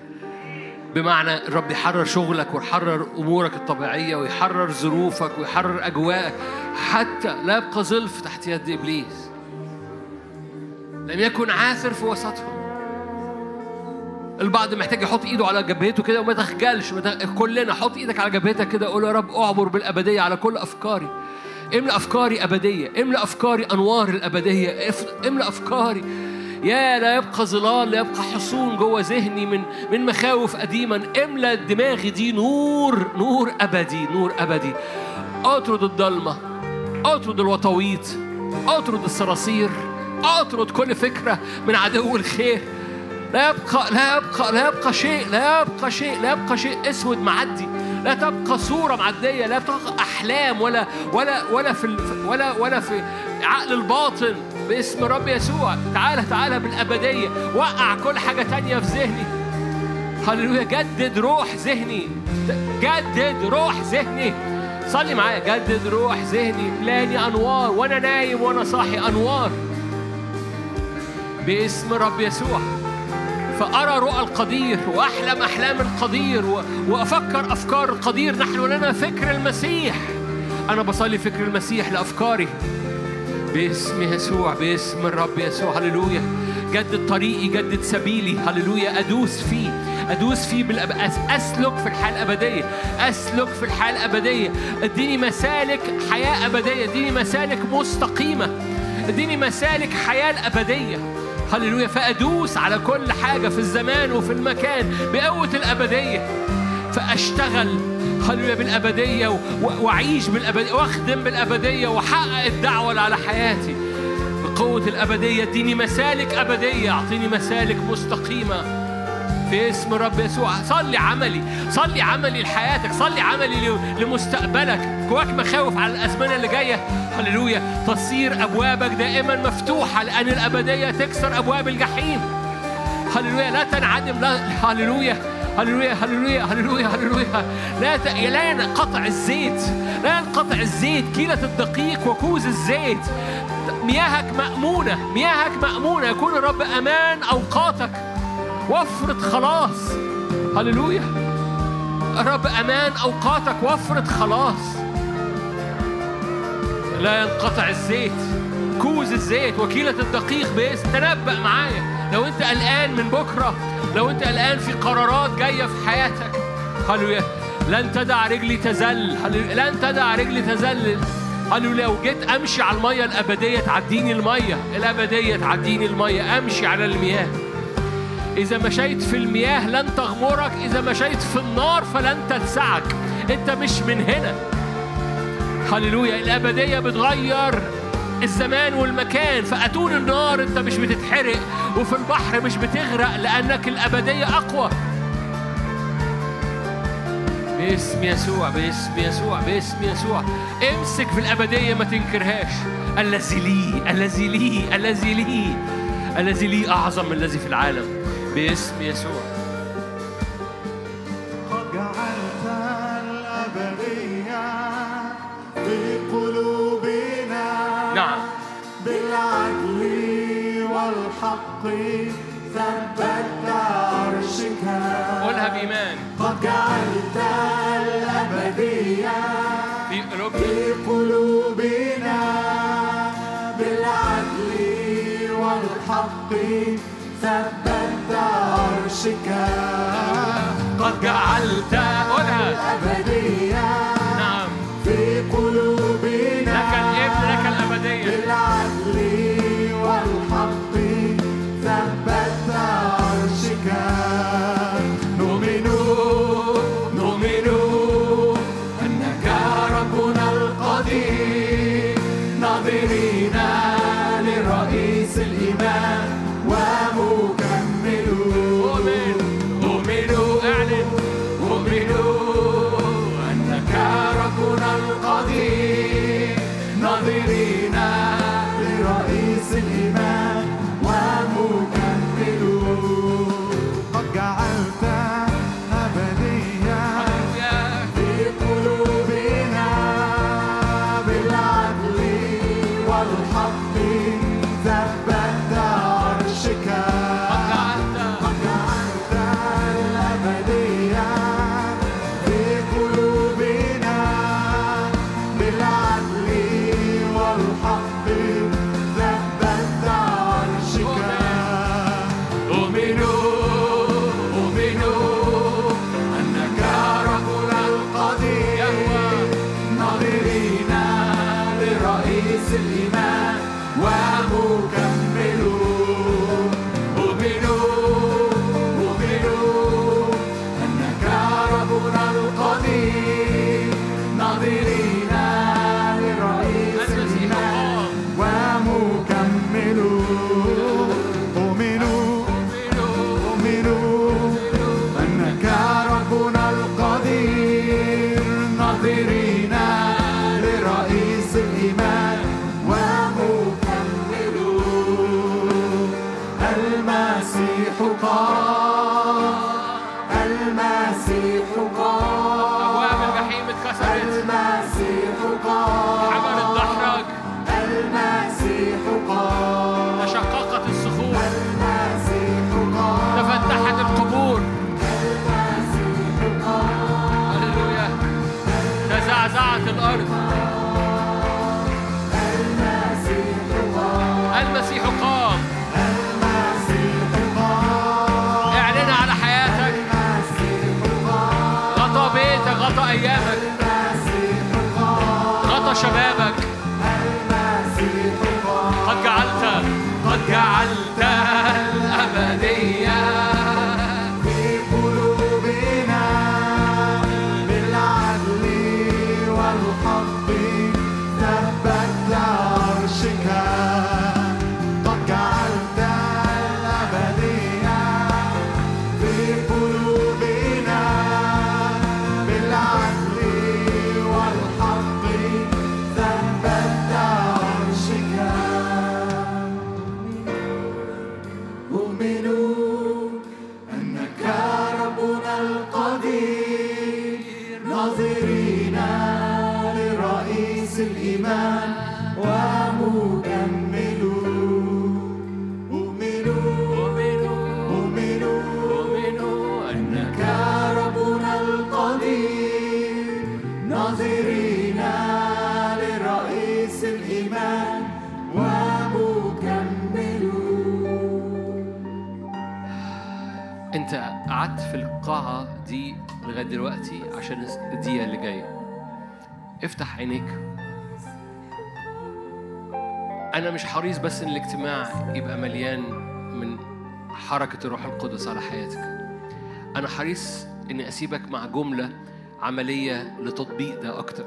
بمعنى الرب يحرر شغلك ويحرر أمورك الطبيعية ويحرر ظروفك ويحرر أجواءك. حتى لا يبقى ظلف تحت يد إبليس. لم يكن عاثر في وسطهم. البعض محتاج يحط إيده على جبهته كده وما تخجلش. كلنا حط إيدك على جبهتك كده قول يا رب أعبر بالأبدية على كل أفكاري. املأ أفكاري أبدية. املأ أفكاري أنوار الأبدية. املأ أفكاري يا لا يبقى ظلال لا يبقى حصون جوه ذهني من من مخاوف قديما املأ دماغي دي نور نور أبدي نور أبدي. أطرد الضلمة أطرد الوطويط أطرد الصراصير أطرد كل فكرة من عدو الخير. لا يبقى لا يبقى لا يبقى شيء لا يبقى شيء لا يبقى شيء أسود معدي. لا تبقى صورة معدية لا تبقى أحلام ولا ولا ولا في ولا ولا في عقل الباطن. باسم رب يسوع. تعالى تعالى بالأبدية. وقع كل حاجة تانية في ذهني. هللويا. جدد روح ذهني. جدد روح ذهني. صلي معايا. جدد روح ذهني. ملاني أنوار. وأنا نايم وأنا صاحي. أنوار. باسم رب يسوع. فأرى رؤى القدير. وأحلم أحلام القدير. وأفكر أفكار القدير. نحن لنا فكر المسيح. أنا بصلي فكر المسيح لأفكاري. باسم يسوع باسم الرب يسوع. هللويا. جدد طريقي جدد سبيلي. هللويا. أدوس فيه. أدوس فيه بالأب... أس... أسلك في الحياة الأبدية أسلك في الحياة الأبدية اديني مسالك حياة أبدية. اديني مسالك مستقيمة. اديني مسالك حياة الأبدية هللويا. فأدوس على كل حاجة في الزمان وفي المكان بقوة الأبدية. فأشتغل هللويا بالأبدية وأعيش بالأبدية وأخدم بالأبدية وأحقق الدعوة اللي على حياتي. بقوة الأبدية اديني مسالك أبدية أعطيني مسالك مستقيمة. في اسم رب يسوع. صلي عملي صلي عملي لحياتك صلي عملي لمستقبلك. جواك مخاوف على الأزمنة اللي جاية؟ هللويا. تصير أبوابك دائما مفتوحة لأن الأبدية تكسر أبواب الجحيم. هللويا. لا تنعدم لا هللويا. هللويا هللويا هللويا هللويا. لا ت... لا ينقطع الزيت لا ينقطع الزيت. كيلة الدقيق وكوز الزيت. مياهك مأمونة مياهك مأمونة. يكون الرب أمان أوقاتك. وفرة خلاص. هللويا. الرب أمان أوقاتك. وفرة خلاص. لا ينقطع الزيت. كوز الزيت. وكيلة الدقيق باسم. تنبأ معايا. لو انت قلقان من بكرة لو انت قلقان في قرارات جاية في حياتك هللويا. لن تدع رجلي تزل. لن تدع رجلي تزل. هللويا. لو جيت أمشي على المية الأبدية تعديني المية الأبدية تعديني المية. أمشي على المياه. إذا مشيت في المياه لن تغمرك. إذا مشيت في النار فلن تلسعك. أنت مش من هنا. هللويا. الأبدية بتغير. الزمان والمكان فأتون النار أنت مش بتتحرق وفي البحر مش بتغرق لأنك الأبدية أقوى. باسم يسوع باسم يسوع باسم يسوع. امسك في الأبدية ما تنكرهاش. الذي لي الذي لي الذي لي الذي لي أعظم من الذي في العالم. باسم يسوع. والحق ثبت عرشك قولها بإيمان قد جعلت الأبدية في قلوبنا في قلوبنا بالعدل والحق ثبت عرشك قد جعلت الأبدية قعدت في القاعة دي لغاية دلوقتي عشان الدقيقة اللي جاية. افتح عينيك. أنا مش حريص بس إن الاجتماع يبقى مليان من حركة الروح القدس على حياتك. أنا حريص إني أسيبك مع جملة عملية لتطبيق ده أكتر.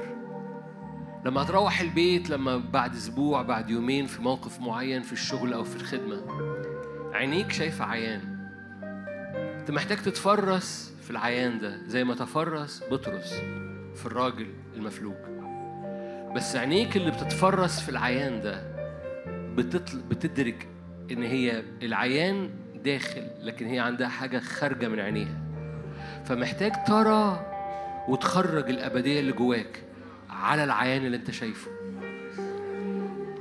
لما هتروح البيت لما بعد أسبوع بعد يومين في موقف معين في الشغل أو في الخدمة عينيك شايفة عيان. انت محتاج تتفرس في العيان ده زي ما تفرس بطرس في الراجل المفلوج. بس عينيك اللي بتتفرس في العيان ده بتطل... بتدرك إن هي العيان داخل لكن هي عندها حاجة خارجة من عينيها. فمحتاج ترى وتخرج الأبدية اللي جواك على العيان اللي أنت شايفه.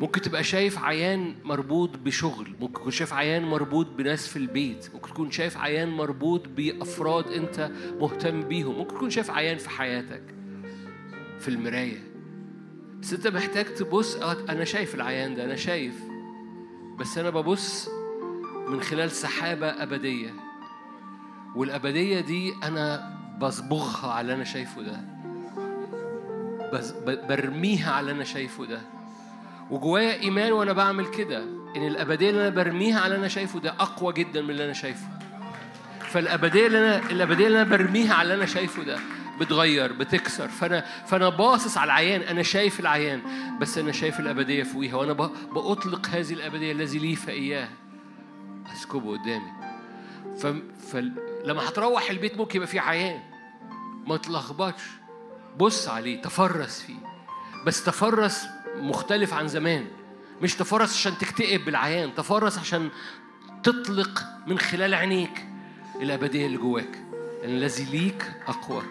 ممكن تبقى شايف عيان مربوط بشغل ممكن تكون شايف عيان مربوط بناس في البيت ممكن تكون شايف عيان مربوط بأفراد أنت مهتم بيهم ممكن تكون شايف عيان في حياتك في المراية. بس أنت محتاج تبص آه، أنا شايف العيان ده أنا شايف. بس أنا ببص من خلال سحابة أبدية. والأبدية دي أنا بصبغها على اللي أنا شايفه ده. برميها على اللي أنا شايفه ده. وجوايا إيمان وأنا بعمل كده إن الأبدية اللي أنا برميها على اللي أنا شايفه ده أقوى جدا من اللي أنا شايفه. فالأبدية اللي أنا الأبدية اللي أنا برميها على اللي أنا شايفه ده بتغير بتكسر. فأنا فأنا باصص على العيان أنا شايف العيان بس أنا شايف الأبدية فوقيها وأنا ب- بأطلق هذه الأبدية الذي لي فإياه. أسكبه قدامي. فلما هتروح البيت ممكن يبقى فيه عيان. ما تلخبطش. بص عليه تفرس فيه. بس تفرس مختلف عن زمان. مش تفرس عشان تكتئب بالعيان تفرس عشان تطلق من خلال عينيك الأبدية اللي جواك. الذي ليك أقوى.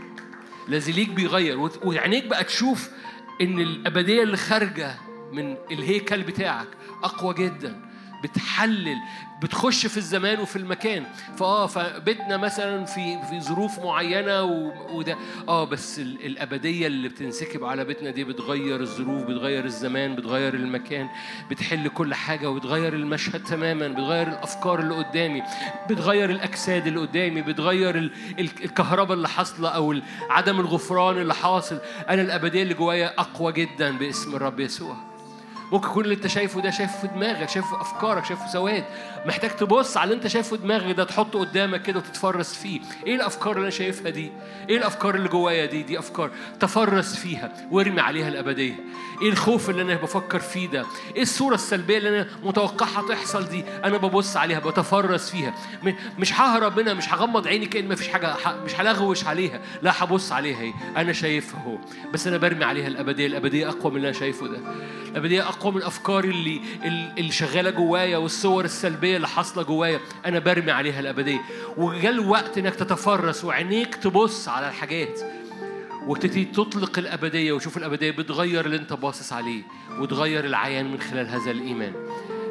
الذي ليك بيغير. وعينيك بقى تشوف إن الأبدية اللي خارجة من الهيكل بتاعك أقوى جدا. بتحلل بتخش في الزمان وفي المكان. فآه فبيتنا مثلا في في ظروف معينة وده. آه بس ال- الأبدية اللي بتنسكب على بيتنا دي بتغير الظروف بتغير الزمان بتغير المكان بتحل كل حاجة وبتغير المشهد تماما بتغير الأفكار اللي قدامي بتغير الأجساد اللي قدامي بتغير ال- ال- الكهرباء اللي حاصلة أو عدم الغفران اللي حاصل. أنا الأبدية اللي جوايا أقوى جدا باسم الرب يسوع. ممكن يكون اللي انت شايفه ده شايفه في دماغك شايفه في أفكارك شايفه سواد محتاج تبص على اللي انت شايفه في دماغك ده تحطه قدامك كده وتتفرس فيه. إيه الأفكار اللي أنا شايفها دي؟ إيه الأفكار اللي جوايا دي؟ دي أفكار تفرس فيها وارمي عليها الأبدية. إيه الخوف اللي أنا بفكر فيه ده؟ إيه الصورة السلبية اللي أنا متوقعها تحصل دي؟ أنا ببص عليها بتفرس فيها. مش ههرب منها مش هغمض عيني كأن مفيش حاجة مش هلغوش عليها. لا هبص عليها أنا شايفها اهو. بس أنا برمي عليها الأبدية. الأبدية أقوى من اللي أنا شايفه ده. الأبدية أقوى من افكاري اللي اللي شغالة جوايا والصور السلبية اللي حاصلة جوايا أنا برمي عليها الأبدية. وجاء الوقت إنك تتفرس وعينيك تبص على الحاجات وتبتدي تطلق الأبدية وشوف الأبدية بتغير اللي أنت باصص عليه وتغير العيان من خلال هذا الإيمان.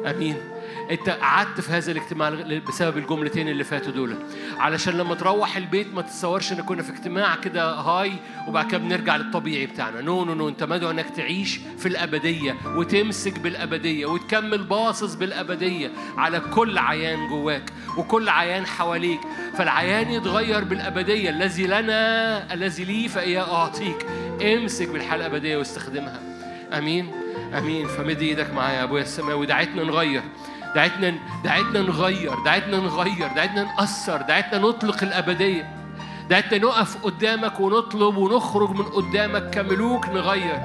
أمين. أنت قعدت في هذا الاجتماع بسبب الجملتين اللي فاتوا دول. علشان لما تروح البيت ما تتصورش ان كنا في اجتماع كده هاي وبعد كده بنرجع للطبيعي بتاعنا. no no no انت مدعو انك تعيش في الأبدية وتمسك بالأبدية وتكمل باصص بالأبدية على كل عيان جواك وكل عيان حواليك. فالعيان يتغير بالأبدية الذي لنا الذي لي فاياه أعطيك. امسك بالحياة الأبدية واستخدمها. أمين؟ أمين. فمد إيدك معايا يا أبويا السماوي. دعيتنا نغير. دعيتنا دعيتنا نغير دعيتنا نغير دعيتنا نأثر دعيتنا نطلق الأبدية. دعيتنا نقف قدامك ونطلب ونخرج من قدامك كملوك نغير.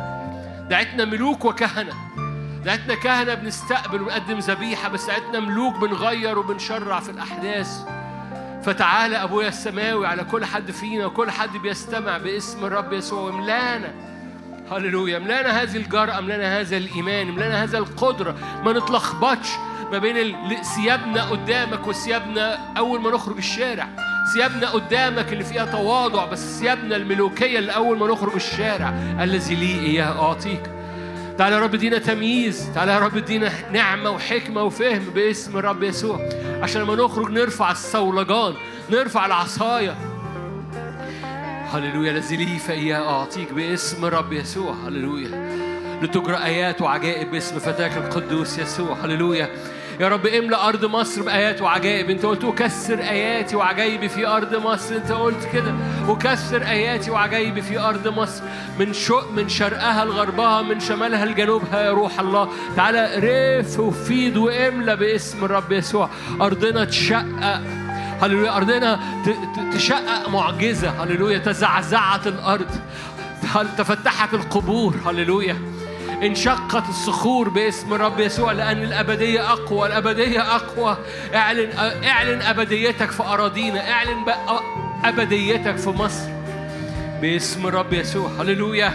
دعيتنا ملوك وكهنة. دعيتنا كهنة بنستقبل ونقدم ذبيحة بس دعيتنا ملوك بنغير وبنشرع في الأحداث. فتعالى أبويا السماوي على كل حد فينا وكل حد بيستمع باسم الرب يسوع. واملانا هللويا. املانا هذه الجرأة املانا هذا الإيمان املانا هذا القدرة. ما نتلخبطش. ما بين ثيابنا قدامك وثيابنا أول ما نخرج الشارع. ثيابنا قدامك اللي فيها تواضع بس ثيابنا الملوكية اللي أول ما نخرج الشارع. الذي لي إياه أعطيك. تعالى يا رب ادينا تمييز. تعالى يا رب ادينا نعمة وحكمة وفهم باسم الرب يسوع. عشان لما نخرج نرفع الصولجان نرفع العصاية. هللويا الذي لي فإياه أعطيك باسم الرب يسوع. هللويا. لتجرى آيات وعجائب باسم فتاك القدوس يسوع. هللويا. يا رب املأ أرض مصر بآيات وعجائب. أنت قلت أكسر آياتي وعجائبي في أرض مصر. أنت قلت كده. أكسر آياتي وعجائبي في أرض مصر. من شق من شرقها لغربها من شمالها لجنوبها يا روح الله. تعالى رف وفيد واملى باسم الرب يسوع. أرضنا تشقق. هللويا. أرضنا تشقق معجزة. هللويا. تزعزعت الأرض. تفتحت القبور. هللويا. انشقت الصخور باسم الرب يسوع لأن الأبدية أقوى الأبدية أقوى. اعلن اعلن أبديتك في أراضينا. اعلن أبديتك في مصر باسم الرب يسوع. هللويا.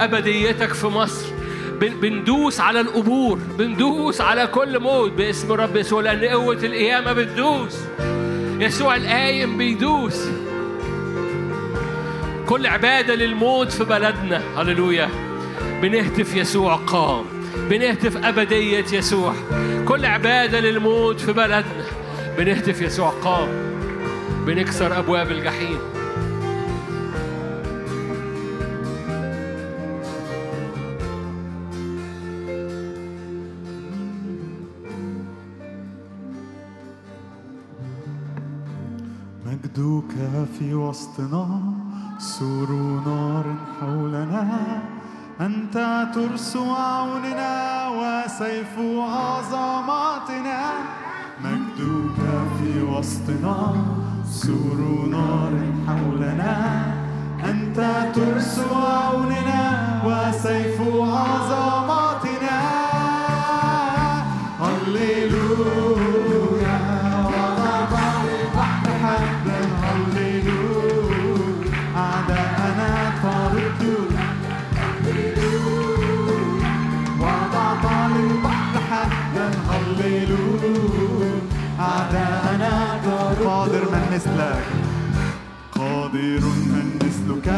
أبديتك في مصر. بن- بندوس على القبور. بندوس على كل موت باسم الرب يسوع. لأن قوة القيامة بتدوس. يسوع القايم بيدوس. كل عبادة للموت في بلدنا. هللويا. بنهتف يسوع قام بنهتف أبدية يسوع. كل عبادة للموت في بلدنا بنهتف يسوع قام بنكسر أبواب الجحيم. مجدك في وسطنا سور نار حولنا. أنت ترس عوننا وسيف عظماتنا. مجدك في وسطنا سور نار حولنا. أنت ترس عوننا وسيف عظماتنا. مثلك. قادر من مثلك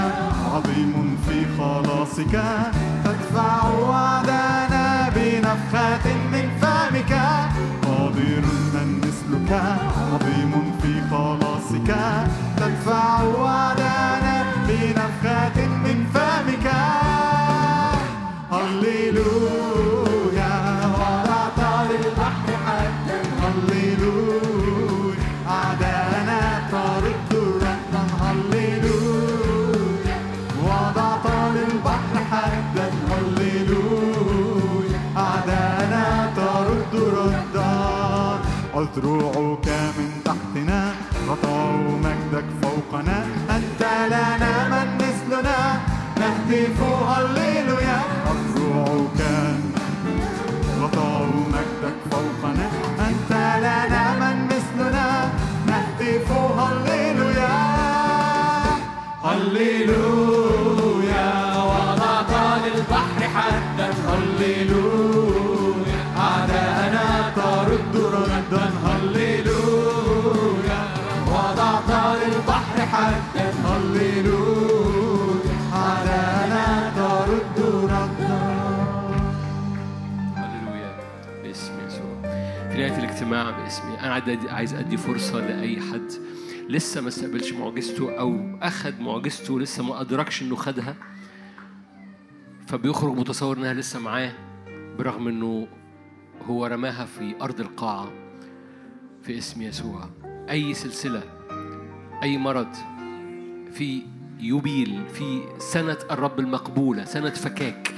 عظيم في خلاصك. تدفع وعدنا بنفخة من فمك. قادر من مثلك عظيم في خلاصك. تدفع وعدنا بنفخة من فمك. هللويا. أذرعك من تحتنا غطاء مجدك فوقنا. أنت لنا من مثلنا. نهتف هللويا أذرعك غطاء مجدك فوقنا. أنت لنا من مثلنا. نهتف هللويا هللويا الاجتماع باسمي أنا عايز- أدي فرصة لأي حد لسه ما استقبلش معجزته أو أخد معجزته لسه ما أدركش إنه خدها فبيخرج متصور إنها لسه معاه برغم إنه هو رماها في أرض القاعة في اسم يسوع. أي سلسلة أي مرض في يوبيل في سنة الرب المقبولة سنة فكاك.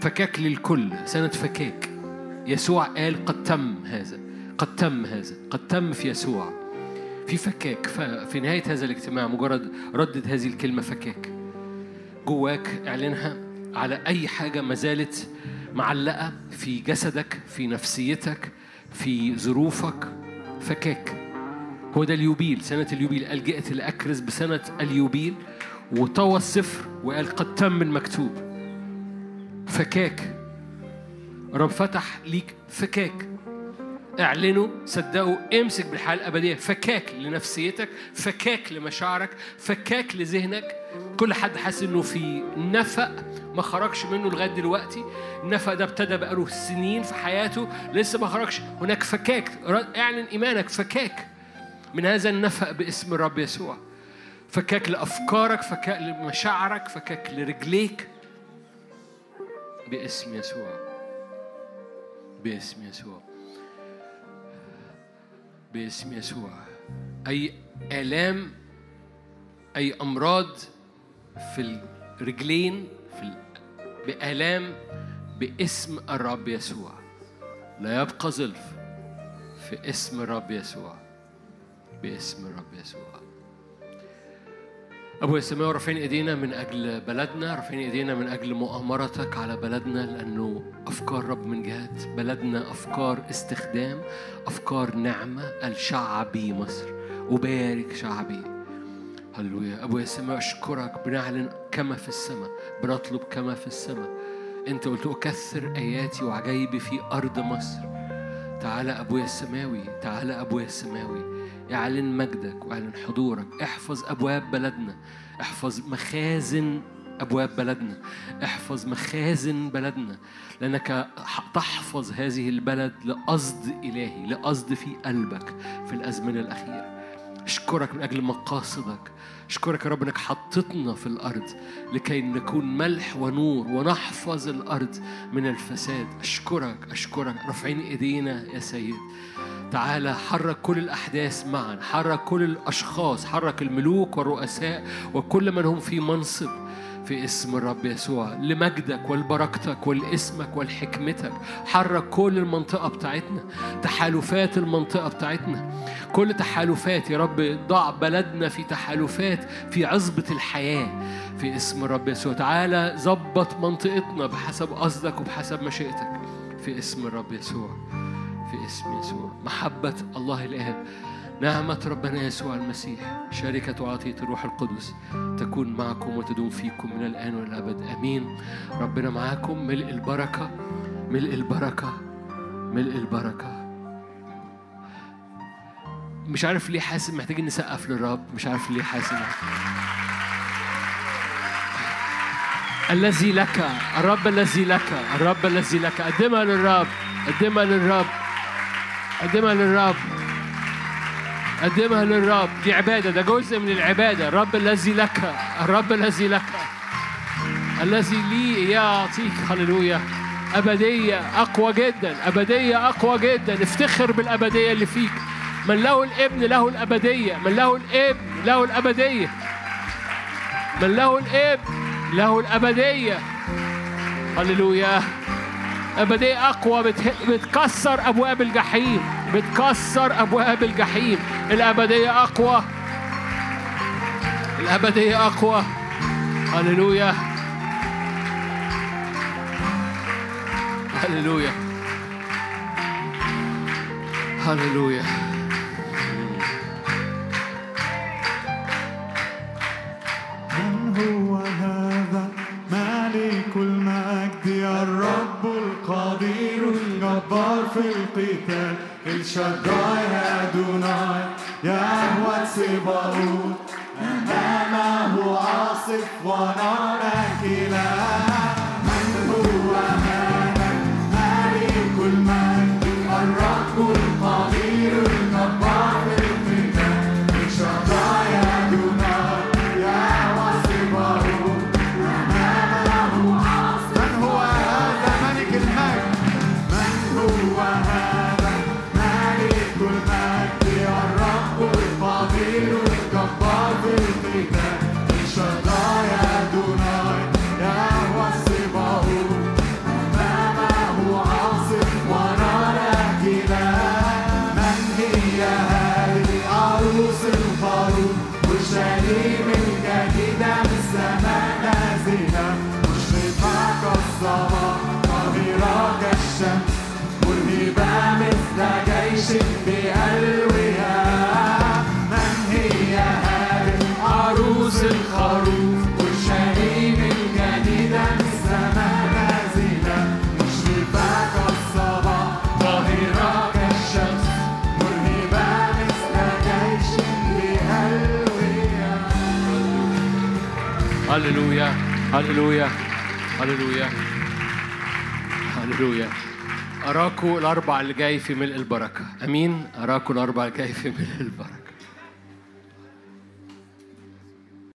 فكاك للكل سنة فكاك. يسوع قال قد تم هذا قد تم هذا قد تم في يسوع. في فكاك ففي نهاية هذا الاجتماع مجرد ردد هذه الكلمة فكاك. جواك اعلنها على أي حاجة ما زالت معلقة في جسدك في نفسيتك في ظروفك. فكاك. هو ده اليوبيل سنة اليوبيل. قال جئت لأكرز بسنة اليوبيل وطوى السفر وقال قد تم المكتوب. فكاك. رب فتح ليك فكاك. اعلنوا صدقوا امسك بالحياة الأبدية. فكاك لنفسيتك فكاك لمشاعرك فكاك لذهنك. كل حد حاسس إنه في نفق ما خرجش منه لغاية دلوقتي. النفق ده ابتدى بقاله سنين في حياته لسه ما خرجش. هناك فكاك. اعلن إيمانك فكاك. من هذا النفق باسم الرب يسوع. فكاك لأفكارك فكاك لمشاعرك فكاك لرجليك باسم يسوع. باسم يسوع. باسم يسوع. أي آلام أي أمراض في الرجلين في. بآلام باسم الرب يسوع. لا يبقى ظلف في اسم الرب يسوع. باسم الرب يسوع. أبو السماء رافعين إيدينا من أجل بلدنا رافعين إيدينا من أجل مؤامرتك على بلدنا لأنه أفكار رب من جهة بلدنا أفكار استخدام أفكار نعمة الشعبي مصر. وبارك شعبي. هللويا. أبو السماء أشكرك بنعلن كما في السماء بنطلب كما في السماء. أنت قلت أكثر آياتي وعجائبي في أرض مصر. تعالى أبويا السماوي تعالى أبويا السماوي اعلن مجدك واعلن حضورك. احفظ أبواب بلدنا. احفظ مخازن أبواب بلدنا. احفظ مخازن بلدنا. لأنك تحفظ هذه البلد لقصد إلهي لقصد في قلبك في الأزمنة الأخيرة. أشكرك من أجل مقاصدك. أشكرك يا رب إنك حطتنا في الأرض لكي نكون ملح ونور ونحفظ الأرض من الفساد. أشكرك أشكرك. رافعين إيدينا يا سيد. تعالى حرك كل الأحداث معا حرك كل الأشخاص حرك الملوك والرؤساء وكل من هم في منصب في اسم الرب يسوع لمجدك ولبركتك ولاسمك ولحكمتك. حرك كل المنطقة بتاعتنا تحالفات المنطقة بتاعتنا. كل تحالفات يا رب ضع بلدنا في تحالفات في عزبة الحياة في اسم الرب يسوع. تعالى ظبط منطقتنا بحسب قصدك وبحسب مشيئتك في اسم الرب يسوع. في اسم يسوع. محبة الله الآب نعمة ربنا يسوع المسيح. شركة وعطية الروح القدس تكون معكم وتدوم فيكم من الآن والأبد أمين. ربنا معاكم. ملء البركة. ملء البركة. ملء البركة. مش عارف ليه حاسس محتاجين نسقف للرب. مش عارف ليه حاسس. الذي لك. الرب الذي لك. الرب الذي لك. قدمها للرب. قدمها للرب. قدمها للرب. قدمها للرب. دي عبادة. ده جزء من العبادة. الرب الذي لك. الرب الذي لك. الذي لي يعطيك. هللويا. أبدية أقوى جدا. أبدية أقوى جدا. افتخر بالأبدية اللي فيك. من له الابن له الأبدية. من له الابن له الأبدية. من له الابن له الأبدية. هللويا. أبدية أقوى بته... بتكسر أبواب الجحيم بتكسر أبواب الجحيم. الأبدية أقوى الأبدية أقوى. هللويا. هللويا. هللويا. من هو في القتال الشداي يا دوناي يا هو سباوت أمامه عاصف ونار أكلا من هو هذا؟ مالك المجد هللويا هللويا هللويا هللويا أراكم الأربع اللي جاي في ملء البركة. أمين. أراكم الأربع اللي جاي في ملء البركة.